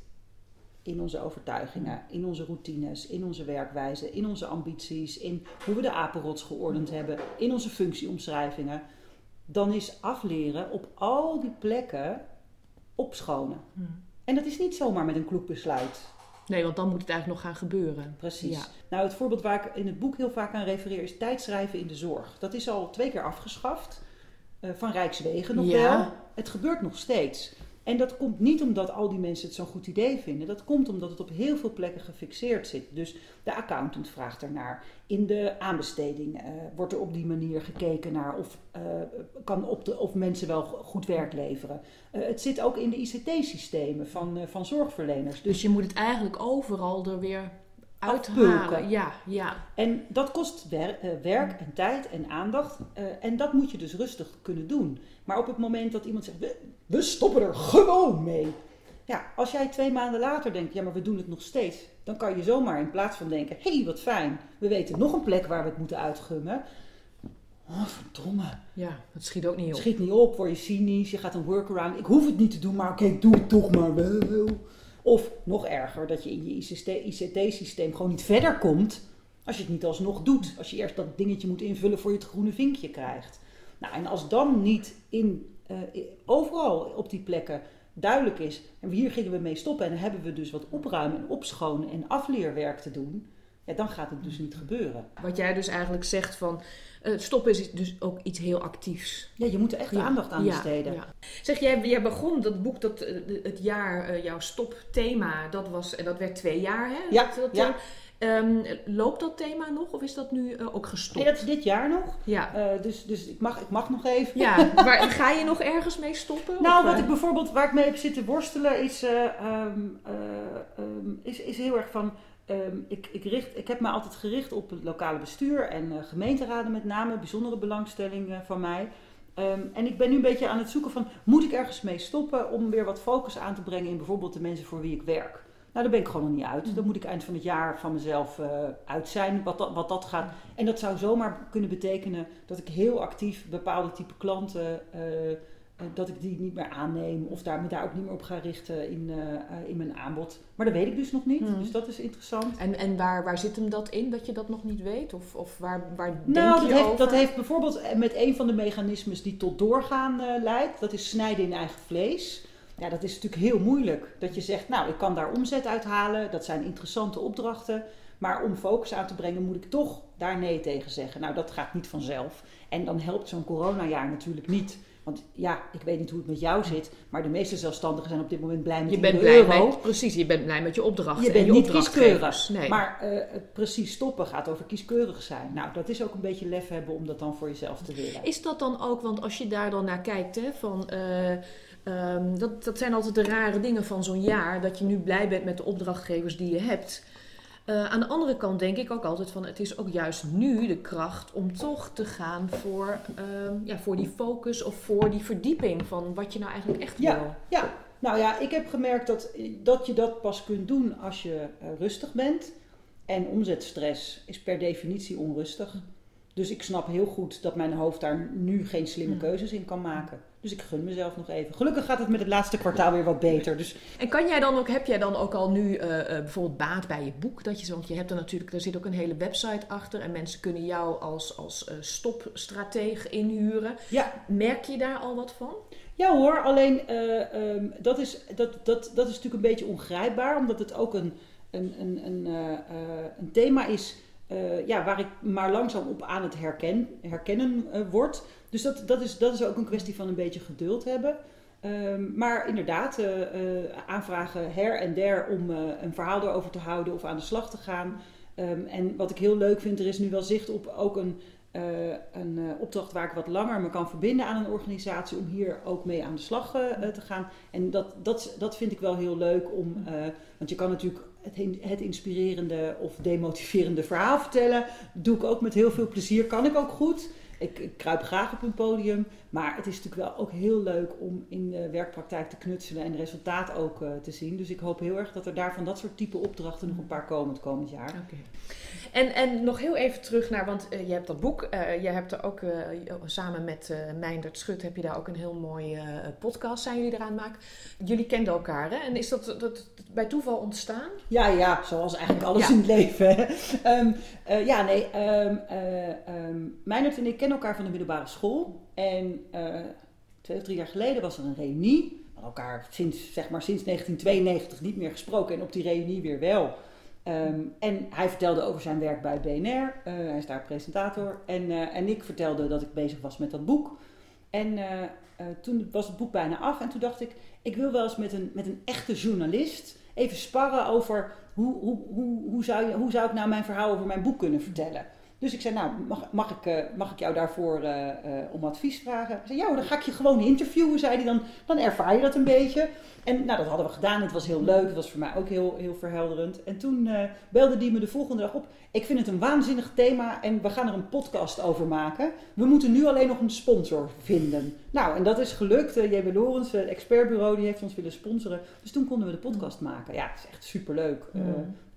in onze overtuigingen, in onze routines, in onze werkwijze, in onze ambities, in hoe we de apenrots geordend hebben, in onze functieomschrijvingen, dan is afleren op al die plekken opschonen. Hmm. En dat is niet zomaar met een kloek besluit. Nee, want dan moet het eigenlijk nog gaan gebeuren. Precies. Ja. Nou, het voorbeeld waar ik in het boek heel vaak aan refereer is tijdschrijven in de zorg. Dat is al twee keer afgeschaft. eh, van Rijkswegen nog Ja. wel. Het gebeurt nog steeds. En dat komt niet omdat al die mensen het zo'n goed idee vinden. Dat komt omdat het op heel veel plekken gefixeerd zit. Dus de accountant vraagt ernaar. In de aanbesteding eh, wordt er op die manier gekeken naar of, eh, kan op de, of mensen wel goed werk leveren. Eh, het zit ook in de ICT-systemen van, van zorgverleners. Dus je moet het eigenlijk overal er weer uithalen. Ja, ja. En dat kost wer- werk en tijd en aandacht. en dat moet je dus rustig kunnen doen. Maar op het moment dat iemand zegt, we, we stoppen er gewoon mee. Ja, als jij twee maanden later denkt, ja maar we doen het nog steeds. Dan kan je zomaar in plaats van denken, hé hey, wat fijn. We weten nog een plek waar we het moeten uitgummen. Oh verdomme. Ja, dat schiet ook niet op. Schiet niet op, word je cynisch, je gaat een workaround. Ik hoef het niet te doen, maar oké, doe het toch maar wel. Of nog erger, dat je in je ICT-systeem gewoon niet verder komt als je het niet alsnog doet. Als je eerst dat dingetje moet invullen voor je het groene vinkje krijgt. Nou, en als dan niet in, eh, overal op die plekken duidelijk is, en hier gingen we mee stoppen en hebben we dus wat opruimen en opschonen en afleerwerk te doen, ja, dan gaat het dus niet gebeuren. Wat jij dus eigenlijk zegt van eh, stoppen is dus ook iets heel actiefs. Ja, je moet er echt Ja, aandacht aan ja, besteden. ja. Zeg, jij, jij begon dat boek, dat, eh, het jaar, jouw stopthema, dat, was, en dat werd twee jaar, hè? Ja, Dat, dat ja. Ehm, loopt dat thema nog of is dat nu eh, ook Nee, gestopt? dat is dit jaar nog. Ja. Eh, dus dus ik, mag, ik mag nog even. ja, maar ga je nog ergens mee stoppen? Nou, Of, wat eh, ik bijvoorbeeld, waar ik mee heb zitten worstelen, is, eh, ehm, eh, ehm, is, is heel erg van. ik, ik, richt, ik heb me altijd gericht op het lokale bestuur en gemeenteraden met name, bijzondere belangstelling van mij. En ik ben nu een beetje aan het zoeken van, moet ik ergens mee stoppen om weer wat focus aan te brengen in bijvoorbeeld de mensen voor wie ik werk? Nou, daar ben ik gewoon nog niet uit. Dan moet ik eind van het jaar van mezelf eh, uit zijn, wat dat, wat dat gaat. En dat zou zomaar kunnen betekenen dat ik heel actief bepaalde type klanten, eh, eh, dat ik die niet meer aanneem of daar, me daar ook niet meer op ga richten in, in mijn aanbod. Maar dat weet ik dus nog niet, Hmm. dus dat is interessant. En, en waar, waar zit hem dat in, dat je dat nog niet weet? Of, of waar, waar denk Nou, je dat heeft, over? dat heeft bijvoorbeeld met een van de mechanismes die tot doorgaan leidt. Dat is snijden in eigen vlees. Ja, dat is natuurlijk heel moeilijk. Dat je zegt, nou, ik kan daar omzet uithalen. Dat zijn interessante opdrachten. Maar om focus aan te brengen, moet ik toch daar nee tegen zeggen. Nou, dat gaat niet vanzelf. En dan helpt zo'n coronajaar natuurlijk niet. Want ja, ik weet niet hoe het met jou zit. Maar de meeste zelfstandigen zijn op dit moment blij met je bent blij euro. met, precies, je bent blij met je opdrachten. Je en bent je niet kieskeurig. Nee. Maar het precies stoppen gaat over kieskeurig zijn. Nou, dat is ook een beetje lef hebben om dat dan voor jezelf te willen. Is dat dan ook, want als je daar dan naar kijkt, hè, van, eh, ehm, dat, dat zijn altijd de rare dingen van zo'n jaar, dat je nu blij bent met de opdrachtgevers die je hebt. Eh, aan de andere kant denk ik ook altijd van, het is ook juist nu de kracht om toch te gaan voor, ehm, ja, voor die focus of voor die verdieping van wat je nou eigenlijk echt Ja. wil. Ja, nou ja, ik heb gemerkt dat, dat je dat pas kunt doen als je eh, rustig bent. En omzetstress is per definitie onrustig. Dus ik snap heel goed dat mijn hoofd daar nu geen slimme Hmm. keuzes in kan maken. Dus ik gun mezelf nog even. Gelukkig gaat het met het laatste kwartaal weer wat beter. Dus En kan jij dan ook, heb jij dan ook al nu eh, eh, bijvoorbeeld baat bij je boek? Dat je, want je hebt er natuurlijk, er zit ook een hele website achter en mensen kunnen jou als, als eh, stopstrateeg inhuren. ja, Merk je daar al wat van? Ja hoor, alleen eh, ehm, dat, is, dat, dat, dat is natuurlijk een beetje ongrijpbaar, omdat het ook een, een, een, een, een thema is ja, waar ik maar langzaam op aan het herken, herkennen eh, word. Dus dat, dat, is, dat is ook een kwestie van een beetje geduld hebben. Ehm, maar inderdaad, eh, eh, aanvragen her en der om eh, een verhaal erover te houden of aan de slag te gaan. Ehm, en wat ik heel leuk vind, er is nu wel zicht op ook een, een opdracht waar ik wat langer me kan verbinden aan een organisatie om hier ook mee aan de slag te gaan. En dat, dat, dat vind ik wel heel leuk om, want je kan natuurlijk het inspirerende of demotiverende verhaal vertellen. doe ik ook met heel veel plezier, kan ik ook goed. Ik, kruip graag op een podium. Maar het is natuurlijk wel ook heel leuk om in de werkpraktijk te knutselen en resultaat ook uh, te zien. Dus ik hoop heel erg dat er daar van dat soort type opdrachten nog een paar komen het komend jaar. Okay. En, en nog heel even terug naar, want uh, je hebt dat boek, uh, je hebt er ook samen met Meindert Schut, heb je daar ook een heel mooi podcast, zijn jullie eraan maken. Jullie kenden elkaar hè? En is dat, dat, bij toeval ontstaan? Ja, ja, zoals eigenlijk alles ja. in het leven. um, ja, nee, um, um, Meindert en ik kennen elkaar van de middelbare school. En twee of drie jaar geleden was er een reunie. We elkaar sinds, zeg maar, sinds 1992 niet meer gesproken en op die reunie weer wel. Um, en hij vertelde over zijn werk bij BNR. Uh, hij is daar presentator. En, uh, en ik vertelde dat ik bezig was met dat boek. En toen was het boek bijna af. En toen dacht ik, ik wil wel eens met een, met een echte journalist even sparren over hoe, hoe, hoe, hoe, zou je, hoe zou ik nou mijn verhaal over mijn boek kunnen vertellen. Dus ik zei, nou, mag, mag, ik, uh, mag ik jou daarvoor uh, uh, om advies vragen? Hij zei, ja, dan ga ik je gewoon interviewen, zei hij. Dan, dan ervaar je dat een beetje. En nou, dat hadden we gedaan. Het was heel leuk. Het was voor mij ook heel, heel verhelderend. En toen belde die me de volgende dag op. Ik vind het een waanzinnig thema en we gaan er een podcast over maken. We moeten nu alleen nog een sponsor vinden. Nou, en dat is gelukt. J.B. Lorens, het expertbureau, die heeft ons willen sponsoren. Dus toen konden we de podcast maken. Ja, het is echt superleuk. Uh,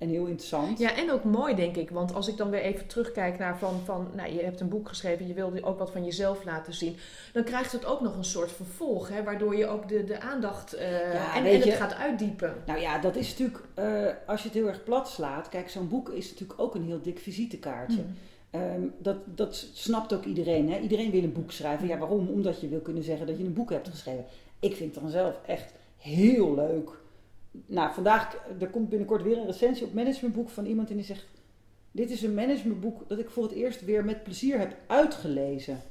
en heel interessant. Ja, en ook mooi denk ik. Want als ik dan weer even terugkijk naar van, van nou, je hebt een boek geschreven, je wilde ook wat van jezelf laten zien. Dan krijgt het ook nog een soort vervolg, hè, waardoor je ook de, de aandacht uh, ja, en, en het gaat uitdiepen. Nou ja, dat is natuurlijk, uh, als je het heel erg plat slaat. Kijk, zo'n boek is natuurlijk ook een heel dik visitekaartje. Mm. Um, dat, dat snapt ook iedereen. Hè? Iedereen wil een boek schrijven. Ja, waarom? Omdat je wil kunnen zeggen dat je een boek hebt geschreven. Ik vind het dan zelf echt heel leuk nou, vandaag, er komt binnenkort weer een recensie op managementboek van iemand en die zegt: Dit is een managementboek dat ik voor het eerst weer met plezier heb uitgelezen.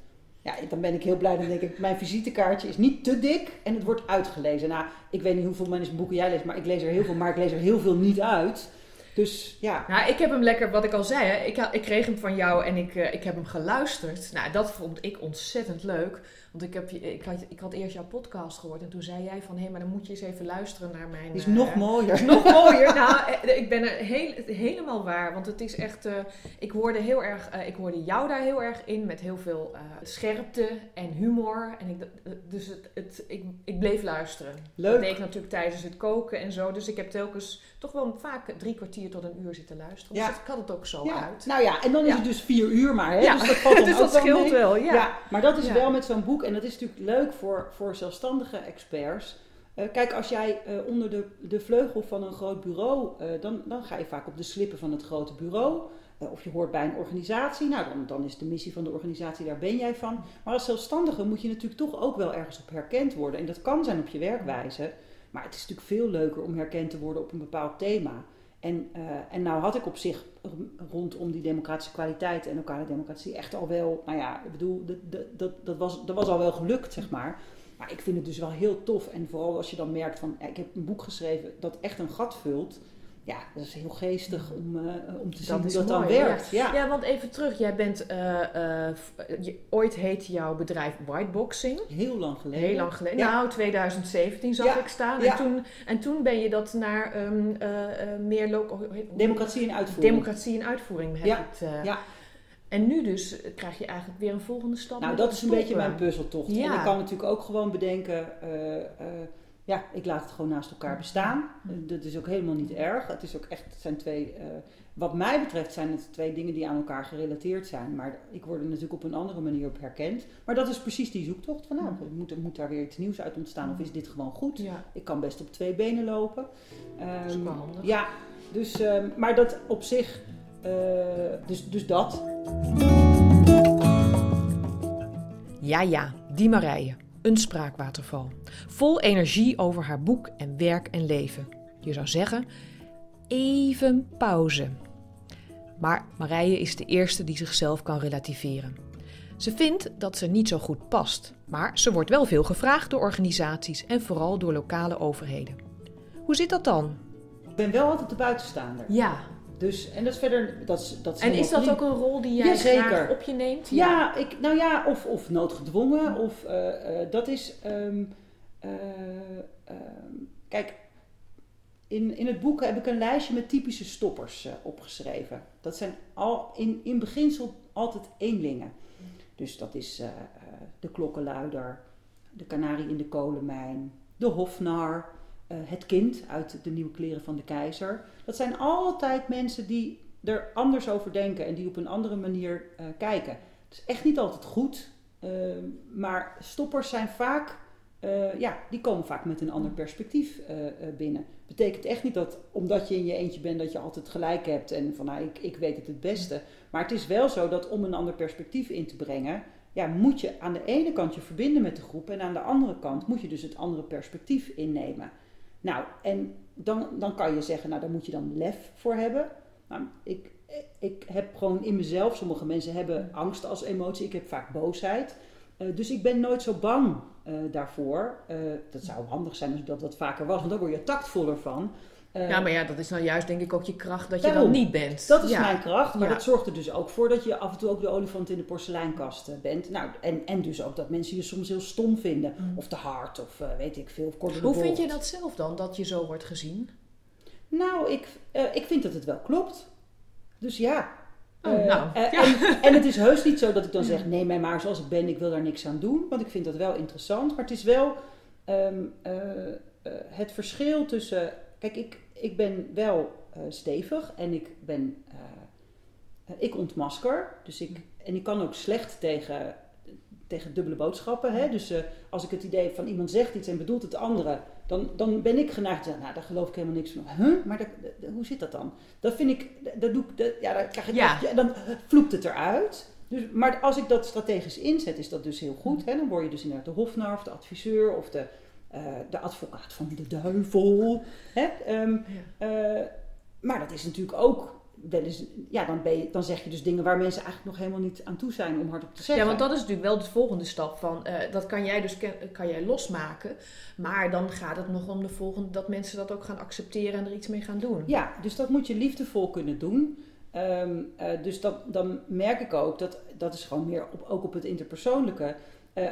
Ja, dan ben ik heel blij. Dan denk ik, mijn visitekaartje is niet te dik en het wordt uitgelezen. Nou, ik weet niet hoeveel managementboeken jij leest, maar ik lees er heel veel, maar ik lees er heel veel niet uit. Dus ja. Nou, ik heb hem lekker, wat ik al zei, hè, ik, ik kreeg hem van jou en ik, uh, ik heb hem geluisterd. Nou, dat vond ik ontzettend leuk. Want ik, heb, ik, had, ik had eerst jouw podcast gehoord en toen zei jij van... hé, hey, maar dan moet je eens even luisteren naar mijn... Die is uh, nog mooier. Is nog mooier. nou, ik ben er heel, helemaal waar. Want het is echt... Uh, ik hoorde heel erg... Uh, ik hoorde jou daar heel erg in met heel veel scherpte en humor. En ik, dus het, het, ik, ik bleef luisteren. Leuk. Dat deed ik natuurlijk tijdens het koken en zo. Dus ik heb telkens toch wel vaak drie kwartier tot een uur zitten luisteren. Ja. Dus ik had het ook zo ja. uit. Nou ja, en dan is het dus vier uur maar. Hè? Ja. Dus dat, valt dus dat scheelt wel. Ja. ja. Maar dat is wel met zo'n boek en dat is natuurlijk leuk voor, voor zelfstandige experts. Uh, kijk, als jij uh, onder de, de vleugel van een groot bureau, uh, dan, dan ga je vaak op de slippen van het grote bureau. of je hoort bij een organisatie, nou dan, dan is de missie van de organisatie, daar ben jij van. Maar als zelfstandige moet je natuurlijk toch ook wel ergens op herkend worden. En dat kan zijn op je werkwijze, maar het is natuurlijk veel leuker om herkend te worden op een bepaald thema. En, uh, en nou had ik op zich rondom die democratische kwaliteit en lokale democratie echt al wel, nou ja, ik bedoel, dat, dat, dat, was, dat was al wel gelukt, zeg maar. Maar ik vind het dus wel heel tof. En vooral als je dan merkt van, ik heb een boek geschreven dat echt een gat vult ja, dat is heel geestig om, uh, om te zien hoe dat dan werkt. Ja. ja. want even terug. Jij bent, uh, uh, je, ooit heette jouw bedrijf Whiteboxing. Heel lang geleden. Heel lang geleden. Ja. Nou, 2017 zag ik staan. En, toen, en toen ben je dat naar um, meer local... Democratie en uitvoering. Democratie en uitvoering heb ja. het... ja. En nu dus krijg je eigenlijk weer een volgende stap. Nou, dat is een beetje mijn puzzeltocht. Ja. En ik kan natuurlijk ook gewoon bedenken ja, ik laat het gewoon naast elkaar bestaan. Dat is ook helemaal niet erg. Het is ook echt, het zijn twee, uh, wat mij betreft zijn het twee dingen die aan elkaar gerelateerd zijn. Maar ik word er natuurlijk op een andere manier op herkend. Maar dat is precies die zoektocht van, nou, moet, moet daar weer iets nieuws uit ontstaan? Of is dit gewoon goed? Ja. Ik kan best op twee benen lopen. Um, dat is wel handig. Ja, dus, um, maar dat op zich, uh, dus, dus dat. Ja, ja, die Marije een spraakwaterval. Vol energie over haar boek en werk en leven. Je zou zeggen, even pauze. Maar Marije is de eerste die zichzelf kan relativeren. Ze vindt dat ze niet zo goed past, maar ze wordt wel veel gevraagd door organisaties en vooral door lokale overheden. Hoe zit dat dan? Ik ben wel altijd de buitenstaander. Ja, dus, en dat is verder. Dat is, dat is en is dat ook een rol die jij ja, op je neemt? Ja, ja ik, nou ja, of, of noodgedwongen. Of uh, uh, dat is. Um, uh, kijk, in, in het boek heb ik een lijstje met typische stoppers opgeschreven. Dat zijn al in, in beginsel altijd eenlingen. Dus dat is de klokkenluider, de kanarie in de kolenmijn, de hofnar, het kind uit de nieuwe kleren van de keizer. Dat zijn altijd mensen die er anders over denken en die op een andere manier uh, kijken. Het is echt niet altijd goed, ehm, maar stoppers zijn vaak, ja, die komen vaak met een ander perspectief binnen. Betekent echt niet dat omdat je in je eentje bent dat je altijd gelijk hebt en van nou ik, ik weet het het beste. Maar het is wel zo dat om een ander perspectief in te brengen, ja, moet je aan de ene kant je verbinden met de groep en aan de andere kant moet je dus het andere perspectief innemen. Nou, en dan, dan kan je zeggen, nou daar moet je dan lef voor hebben. Nou, ik, ik heb gewoon in mezelf, sommige mensen hebben angst als emotie, ik heb vaak boosheid. Uh, dus ik ben nooit zo bang uh, daarvoor. Uh, dat zou handig zijn als dat wat vaker was, want dan word je tactvoller van. Uh, ja, maar ja, dat is nou juist denk ik ook je kracht dat je dan niet bent. Dat is ja. mijn kracht, maar ja. dat zorgt er dus ook voor dat je af en toe ook de olifant in de porseleinkast bent. Nou, en, en dus ook dat mensen je soms heel stom vinden, mm. of te hard, of uh, weet ik veel. Of Hoe vind je dat zelf dan, dat je zo wordt gezien? Nou, ik, uh, ik vind dat het wel klopt. Dus ja. Oh, nou, ja. en, en, het is heus niet zo dat ik dan zeg, mij maar zoals ik ben, ik wil daar niks aan doen. Want ik vind dat wel interessant. Maar het is wel um, het verschil tussen... Kijk, ik, ik ben wel uh, stevig en ik ben. Uh, ik ontmasker. Dus ik, en ik kan ook slecht tegen, tegen dubbele boodschappen. Hè? Dus uh, als ik het idee van iemand zegt iets en bedoelt het andere, dan, dan ben ik geneigd te zeggen, nou daar geloof ik helemaal niks van. Huh? Maar dat, dat, hoe zit dat dan? Dat vind ik, dat doe ik, dat, ja, dan krijg ik, ja. ja, dan vloept het eruit. Dus, maar als ik dat strategisch inzet, is dat dus heel goed. Hè? Dan word je dus inderdaad de hofnar of de adviseur of de uh, de advocaat van de duivel. Hè? Um, ja. uh, maar dat is natuurlijk ook wel eens, ja, dan, ben je, dan zeg je dus dingen waar mensen eigenlijk nog helemaal niet aan toe zijn om hardop te zeggen. Ja, want dat is natuurlijk wel de volgende stap van, uh, dat kan jij dus kan jij losmaken, maar dan gaat het nog om de volgende, dat mensen dat ook gaan accepteren en er iets mee gaan doen. Ja, dus dat moet je liefdevol kunnen doen. Um, dus dat, dan merk ik ook, dat, dat is gewoon meer op, ook op het interpersoonlijke.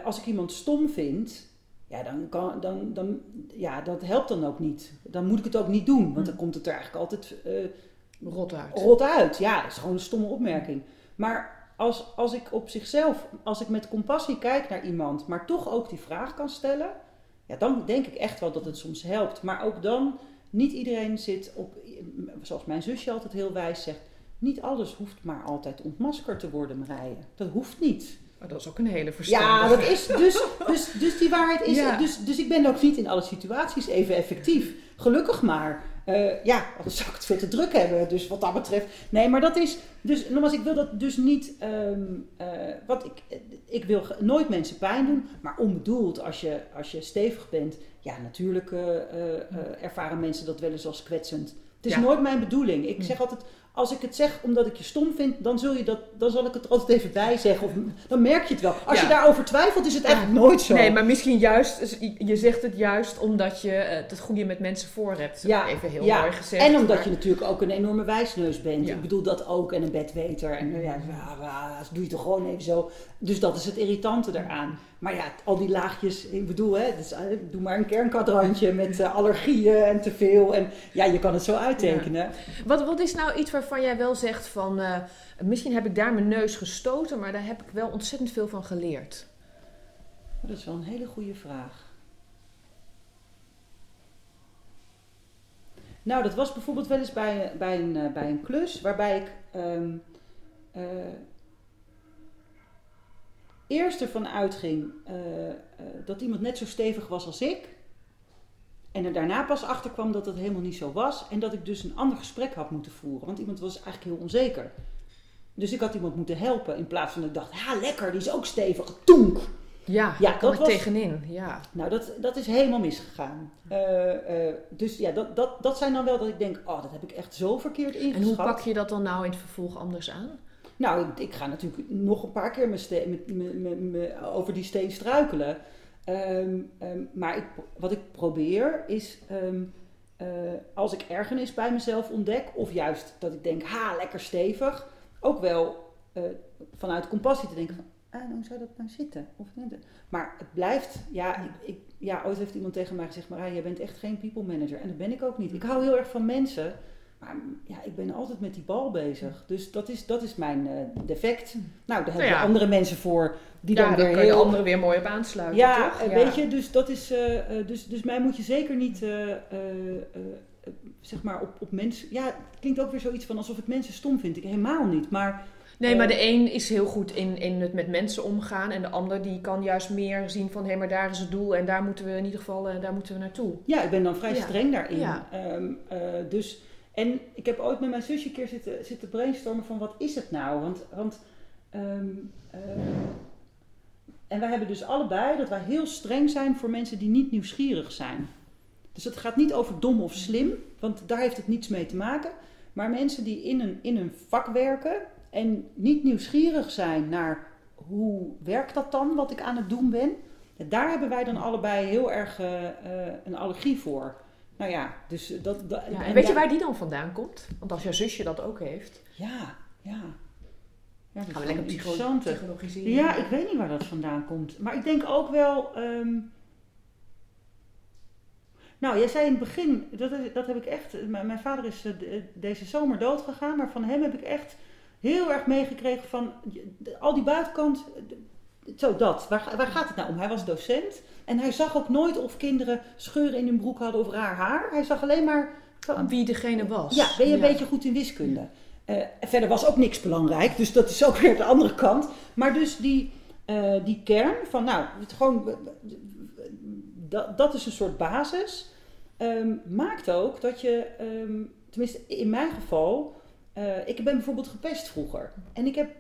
als ik iemand stom vind, ja, dan kan, dan, dan, ja, dat helpt dan ook niet. Dan moet ik het ook niet doen, want dan komt het er eigenlijk altijd uh, rot uit. Rot uit, ja, dat is gewoon een stomme opmerking. Maar als, als ik op zichzelf, als ik met compassie kijk naar iemand, maar toch ook die vraag kan stellen, ja, dan denk ik echt wel dat het soms helpt. Maar ook dan, niet iedereen zit op, zoals mijn zusje altijd heel wijs zegt, niet alles hoeft maar altijd ontmaskerd te worden, Marije. Dat hoeft niet. Maar dat is ook een hele verstandige. Ja, dat is dus, dus, dus die waarheid is. Ja. Dus, dus ik ben ook niet in alle situaties even effectief. Gelukkig maar. Uh, ja, anders zou ik het veel te druk hebben. Dus wat dat betreft. Nee, maar dat is. Dus nogmaals, ik wil dat dus niet. Um, uh, wat ik, ik wil nooit mensen pijn doen. Maar onbedoeld, als je, als je stevig bent. Ja, natuurlijk uh, ervaren mensen dat wel eens als kwetsend. Het is ja. nooit mijn bedoeling. Ik zeg altijd als ik het zeg omdat ik je stom vind, dan, zul je dat, dan zal ik het er altijd even bij zeggen. Of, dan merk je het wel. Als ja. je daarover twijfelt, is het eigenlijk nooit zo. Nee, maar misschien juist, je zegt het juist omdat je het goede met mensen voor hebt. Ja. Even heel ja. mooi gezegd. En omdat maar... je natuurlijk ook een enorme wijsneus bent. Ik bedoel dat ook. En een bedweter. En ja, dat doe je toch gewoon even zo. Dus dat is het irritante daaraan. Maar ja, al die laagjes, ik bedoel, hè, dus, doe maar een kernkwadrantje met uh, allergieën en te veel. En ja, je kan het zo uittekenen. Wat, wat is nou iets waarvan jij wel zegt van, uh, misschien heb ik daar mijn neus gestoten, maar daar heb ik wel ontzettend veel van geleerd? Dat is wel een hele goede vraag. Nou, dat was bijvoorbeeld wel eens bij, bij, een, uh, bij een klus waarbij ik um, uh, eerst ervan uitging dat iemand net zo stevig was als ik. En er daarna pas achter kwam dat dat helemaal niet zo was. En dat ik dus een ander gesprek had moeten voeren. Want iemand was eigenlijk heel onzeker. Dus ik had iemand moeten helpen. In plaats van dat ik dacht, ha lekker, die is ook stevig. Toenk! Ja, ja dat was tegenin. Ja. Nou, dat, dat is helemaal misgegaan. Uh, uh, dus ja, dat, dat, dat zijn dan wel dat ik denk, oh, dat heb ik echt zo verkeerd ingeschat. En hoe pak je dat dan nou in het vervolg anders aan? Nou, ik, ik ga natuurlijk nog een paar keer met, over die steen struikelen. Um, um, maar ik, wat ik probeer is, um, uh, als ik ergernis bij mezelf ontdek, of juist dat ik denk, ha, lekker stevig, ook wel uh, vanuit compassie te denken van, ah, hoe zou dat nou zitten? Of, maar het blijft, ja, ik, ik, ja, ooit heeft iemand tegen mij gezegd, maar jij bent echt geen people manager. En dat ben ik ook niet. Ik hou heel erg van mensen, Maar ja, ik ben altijd met die bal bezig. Dus dat is, dat is mijn eh, defect. Nou, daar hebben Nou ja. andere mensen voor die ja, dan daar weer kan je heel... anderen weer mooi op aansluiten, Ja, toch? eh, weet je, dus dat is... eh, dus, dus mij moet je zeker niet... zeg maar op, op mensen... Ja, het klinkt ook weer zoiets van alsof ik mensen stom vind. Ik helemaal niet. Maar Nee, maar de een is heel goed in, in het met mensen omgaan. En de ander die kan juist meer zien van... hé, maar daar is het doel en daar moeten we in ieder geval daar moeten we naartoe. Ja, ik ben dan vrij Ja. streng daarin. Ja. Ehm, eh, dus, en ik heb ooit met mijn zusje een keer zitten, brainstormen van wat is het nou? Want, want ehm, eh, en wij hebben dus allebei dat wij heel streng zijn voor mensen die niet nieuwsgierig zijn. Dus het gaat niet over dom of slim, want daar heeft het niets mee te maken. Maar mensen die in een, in een vak werken en niet nieuwsgierig zijn naar hoe werkt dat dan, wat ik aan het doen ben. Daar hebben wij dan allebei heel erg eh, eh, een allergie voor. Nou ja, dus dat... dat Ja, en weet je waar die dan vandaan komt? Want als jouw zusje dat ook heeft... Ja, ja. Ja, dat is lekker psychologiseren. Ja, ik weet niet waar dat vandaan komt. Maar ik denk ook wel. ehm, nou, jij zei in het begin, dat, dat heb ik echt. Mijn, mijn vader is eh, de- deze zomer dood gegaan, maar van hem heb ik echt heel erg meegekregen van al die buitenkant. eh, Zo, dat. Waar, waar gaat het nou om? Hij was docent en hij zag ook nooit of kinderen scheuren in hun broek hadden of raar haar. Hij zag alleen maar. van- Wie degene was. ja, ben je een beetje goed in wiskunde? Eh, verder was ook niks belangrijk, dus dat is ook weer de andere kant. Maar dus die, eh, die kern van, nou, het gewoon, dat, dat is een soort basis. ehm, maakt ook dat je, ehm, tenminste in mijn geval, eh, ik ben bijvoorbeeld gepest vroeger. En ik heb,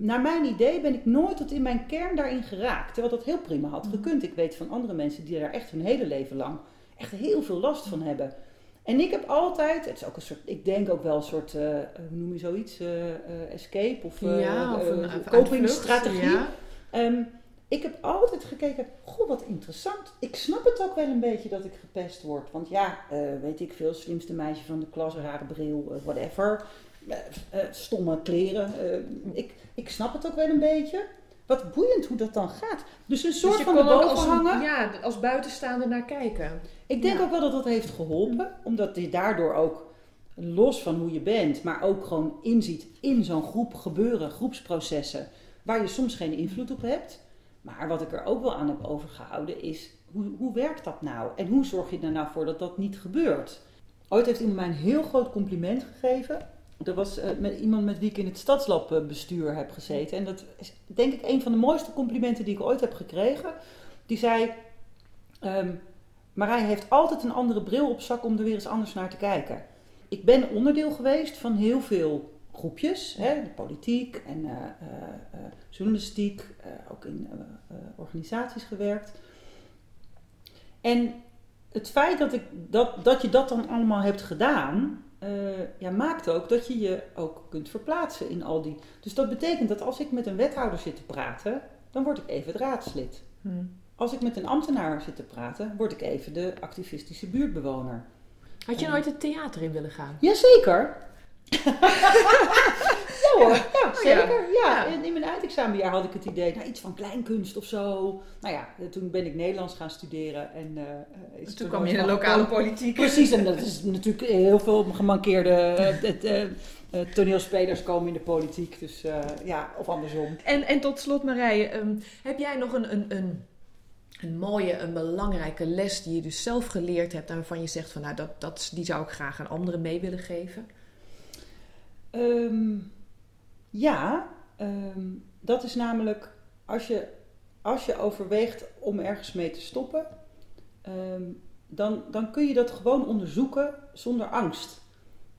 naar mijn idee, ben ik nooit tot in mijn kern daarin geraakt. Terwijl dat heel prima had gekund. Ik weet van andere mensen die daar echt hun hele leven lang echt heel veel last van hebben. En ik heb altijd, het is ook een soort, ik denk ook wel een soort, eh, hoe noem je zoiets, eh, eh, escape of, eh, ja, of eh, een, een copingstrategie. Ja. Ehm, ik heb altijd gekeken, goh, wat interessant. Ik snap het ook wel een beetje dat ik gepest word. Want ja, eh, weet ik veel, slimste meisje van de klas, rare bril, eh, whatever. Eh, eh, stomme kleren. eh, ik, ik snap het ook wel een beetje. Wat boeiend hoe dat dan gaat. Dus een soort Dus van als, een- hangen. ja, als buitenstaander naar kijken. Ik denk Ja. ook wel dat dat heeft geholpen, omdat je daardoor ook los van hoe je bent, maar ook gewoon inziet in zo'n groep gebeuren, groepsprocessen, waar je soms geen invloed op hebt. Maar wat ik er ook wel aan heb overgehouden is, hoe, hoe werkt dat nou? En hoe zorg je er nou voor dat dat niet gebeurt? Ooit heeft iemand mij een heel groot compliment gegeven. Dat was eh, met iemand met wie ik in het stadslabbestuur heb gezeten. En dat is denk ik een van de mooiste complimenten die ik ooit heb gekregen. Die zei, ehm, Marij heeft altijd een andere bril op zak om er weer eens anders naar te kijken. Ik ben onderdeel geweest van heel veel groepjes, hè, de politiek en eh, eh, journalistiek, ook in organisaties gewerkt. En het feit dat, ik, dat, dat je dat dan allemaal hebt gedaan, eh, ja, maakt ook dat je je ook kunt verplaatsen in al die. Dus dat betekent dat als ik met een wethouder zit te praten, dan word ik even het raadslid. Hm. Als ik met een ambtenaar zit te praten, word ik even de activistische buurtbewoner. Had je nooit het theater in willen gaan? Jazeker. ja hoor, ja, Oh, zeker. Ja. In, mijn eindexamenjaar had ik het idee, nou iets van kleinkunst of zo. Nou ja, toen ben ik Nederlands gaan studeren. En, eh, eh, is Toen kwam je in de lokale politiek. Precies, en dat is natuurlijk heel veel gemankeerde eh, het, toneelspelers komen in de politiek. Dus ja, of andersom. En, en tot slot Marije, ehm, heb jij nog een, een, een, een mooie, een belangrijke les die je dus zelf geleerd hebt en waarvan je zegt van nou dat, dat, die zou ik graag aan anderen mee willen geven? Ehm, ja, ehm, dat is namelijk als je, als je overweegt om ergens mee te stoppen, ehm, dan, dan kun je dat gewoon onderzoeken zonder angst.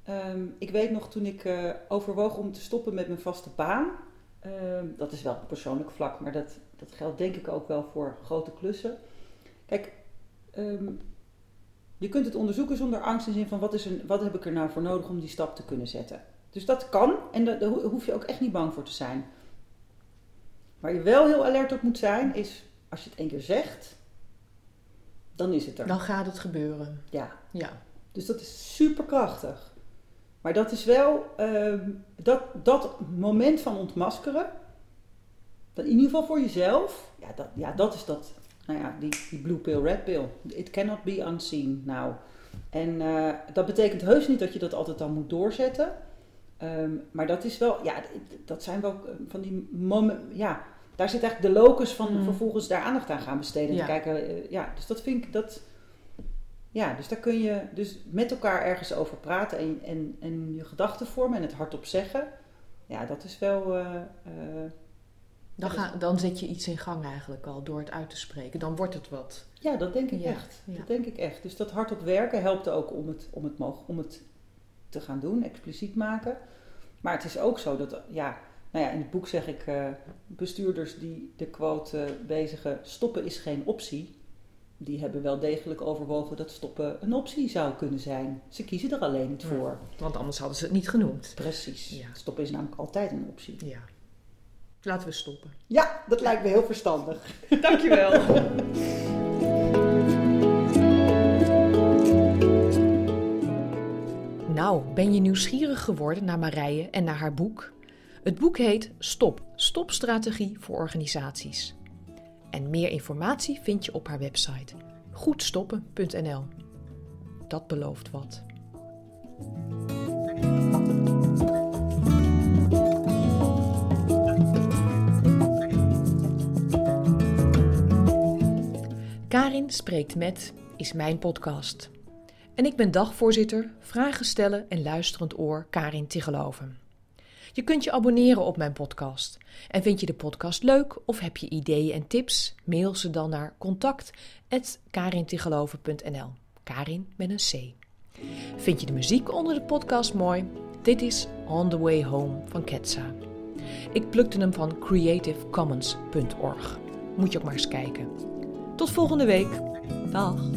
Ehm, ik weet nog toen ik eh, overwoog om te stoppen met mijn vaste baan. dat is wel op persoonlijk vlak, maar dat, dat geldt denk ik ook wel voor grote klussen. Kijk, je kunt het onderzoeken zonder angst in zin van wat, is een, wat heb ik er nou voor nodig om die stap te kunnen zetten. Dus dat kan en daar daar ho- hoef je ook echt niet bang voor te zijn. Waar je wel heel alert op moet zijn is, als je het één keer zegt, dan is het er. Dan gaat het gebeuren. Ja, Ja. dus dat is super krachtig. Maar dat is wel ehm, dat, dat moment van ontmaskeren. Dat in ieder geval voor jezelf. Ja, dat, ja, dat is dat. Nou ja, die, die blue pill, red pill. It cannot be unseen. Nou, En eh, dat betekent heus niet dat je dat altijd dan moet doorzetten. Ehm, maar dat is wel, ja, dat zijn wel eh, van die momenten, ja, daar zit eigenlijk de locus van Mm. vervolgens daar aandacht aan gaan besteden. En Ja. kijken, eh, ja, dus dat vind ik, dat, ja, dus daar kun je dus met elkaar ergens over praten en, en, en je gedachten vormen en het hardop zeggen. Ja, dat is wel, eh, Dan, ga, dan zet je iets in gang eigenlijk al door het uit te spreken. Dan wordt het wat. ja, dat denk ik Ja, echt. ja. Dat denk ik echt. Dus dat hardop werken helpt ook om het, om het, om het te gaan doen, expliciet maken. Maar het is ook zo dat, ja, nou ja, in het boek zeg ik, eh, bestuurders die de quote eh, bezigen, stoppen is geen optie. Die hebben wel degelijk overwogen dat stoppen een optie zou kunnen zijn. Ze kiezen er alleen niet voor. Want anders hadden ze het niet genoemd. Precies. Ja. Stoppen is namelijk altijd een optie. Ja. Laten we stoppen. Ja, dat lijkt me heel verstandig. Dankjewel. Nou, ben je nieuwsgierig geworden naar Marije en naar haar boek? Het boek heet Stop, Stopstrategie voor organisaties. En meer informatie vind je op haar website goedstoppen.nl. Dat belooft wat. Karin spreekt met is mijn podcast. En ik ben dagvoorzitter, vragen stellen en luisterend oor Karin Tigeloven. Je kunt je abonneren op mijn podcast. En vind je de podcast leuk of heb je ideeën en tips? Mail ze dan naar contact@karintigeloven.nl. Karin met een C. Vind je de muziek onder de podcast mooi? Dit is On the Way Home van Ketsa. Ik plukte hem van creativecommons.org. Moet je ook maar eens kijken. Tot volgende week. Dag.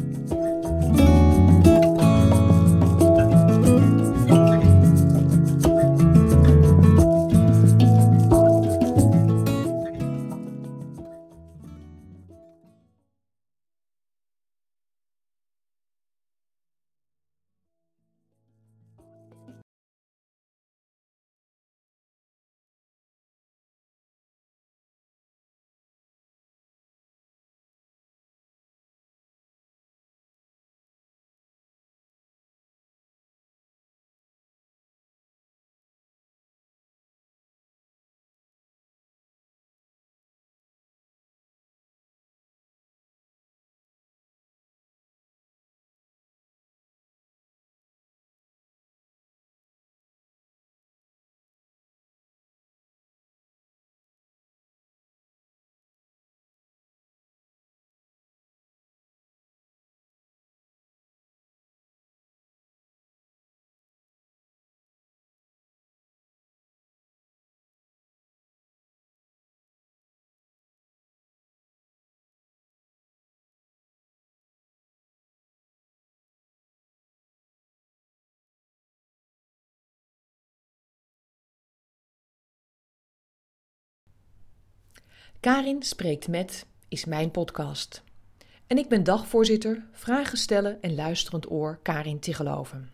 Karin spreekt met is mijn podcast. En ik ben dagvoorzitter, vragen stellen en luisterend oor Karin Tigeloven.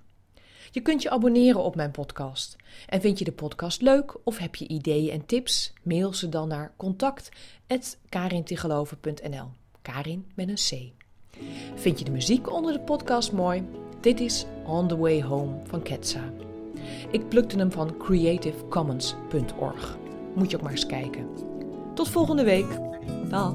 Je kunt je abonneren op mijn podcast. En vind je de podcast leuk of heb je ideeën en tips? Mail ze dan naar contact@karintigeloven.nl. Karin met een C. Vind je de muziek onder de podcast mooi? Dit is On the Way Home van Ketsa. Ik plukte hem van creativecommons.org. Moet je ook maar eens kijken. Tot volgende week. Dag.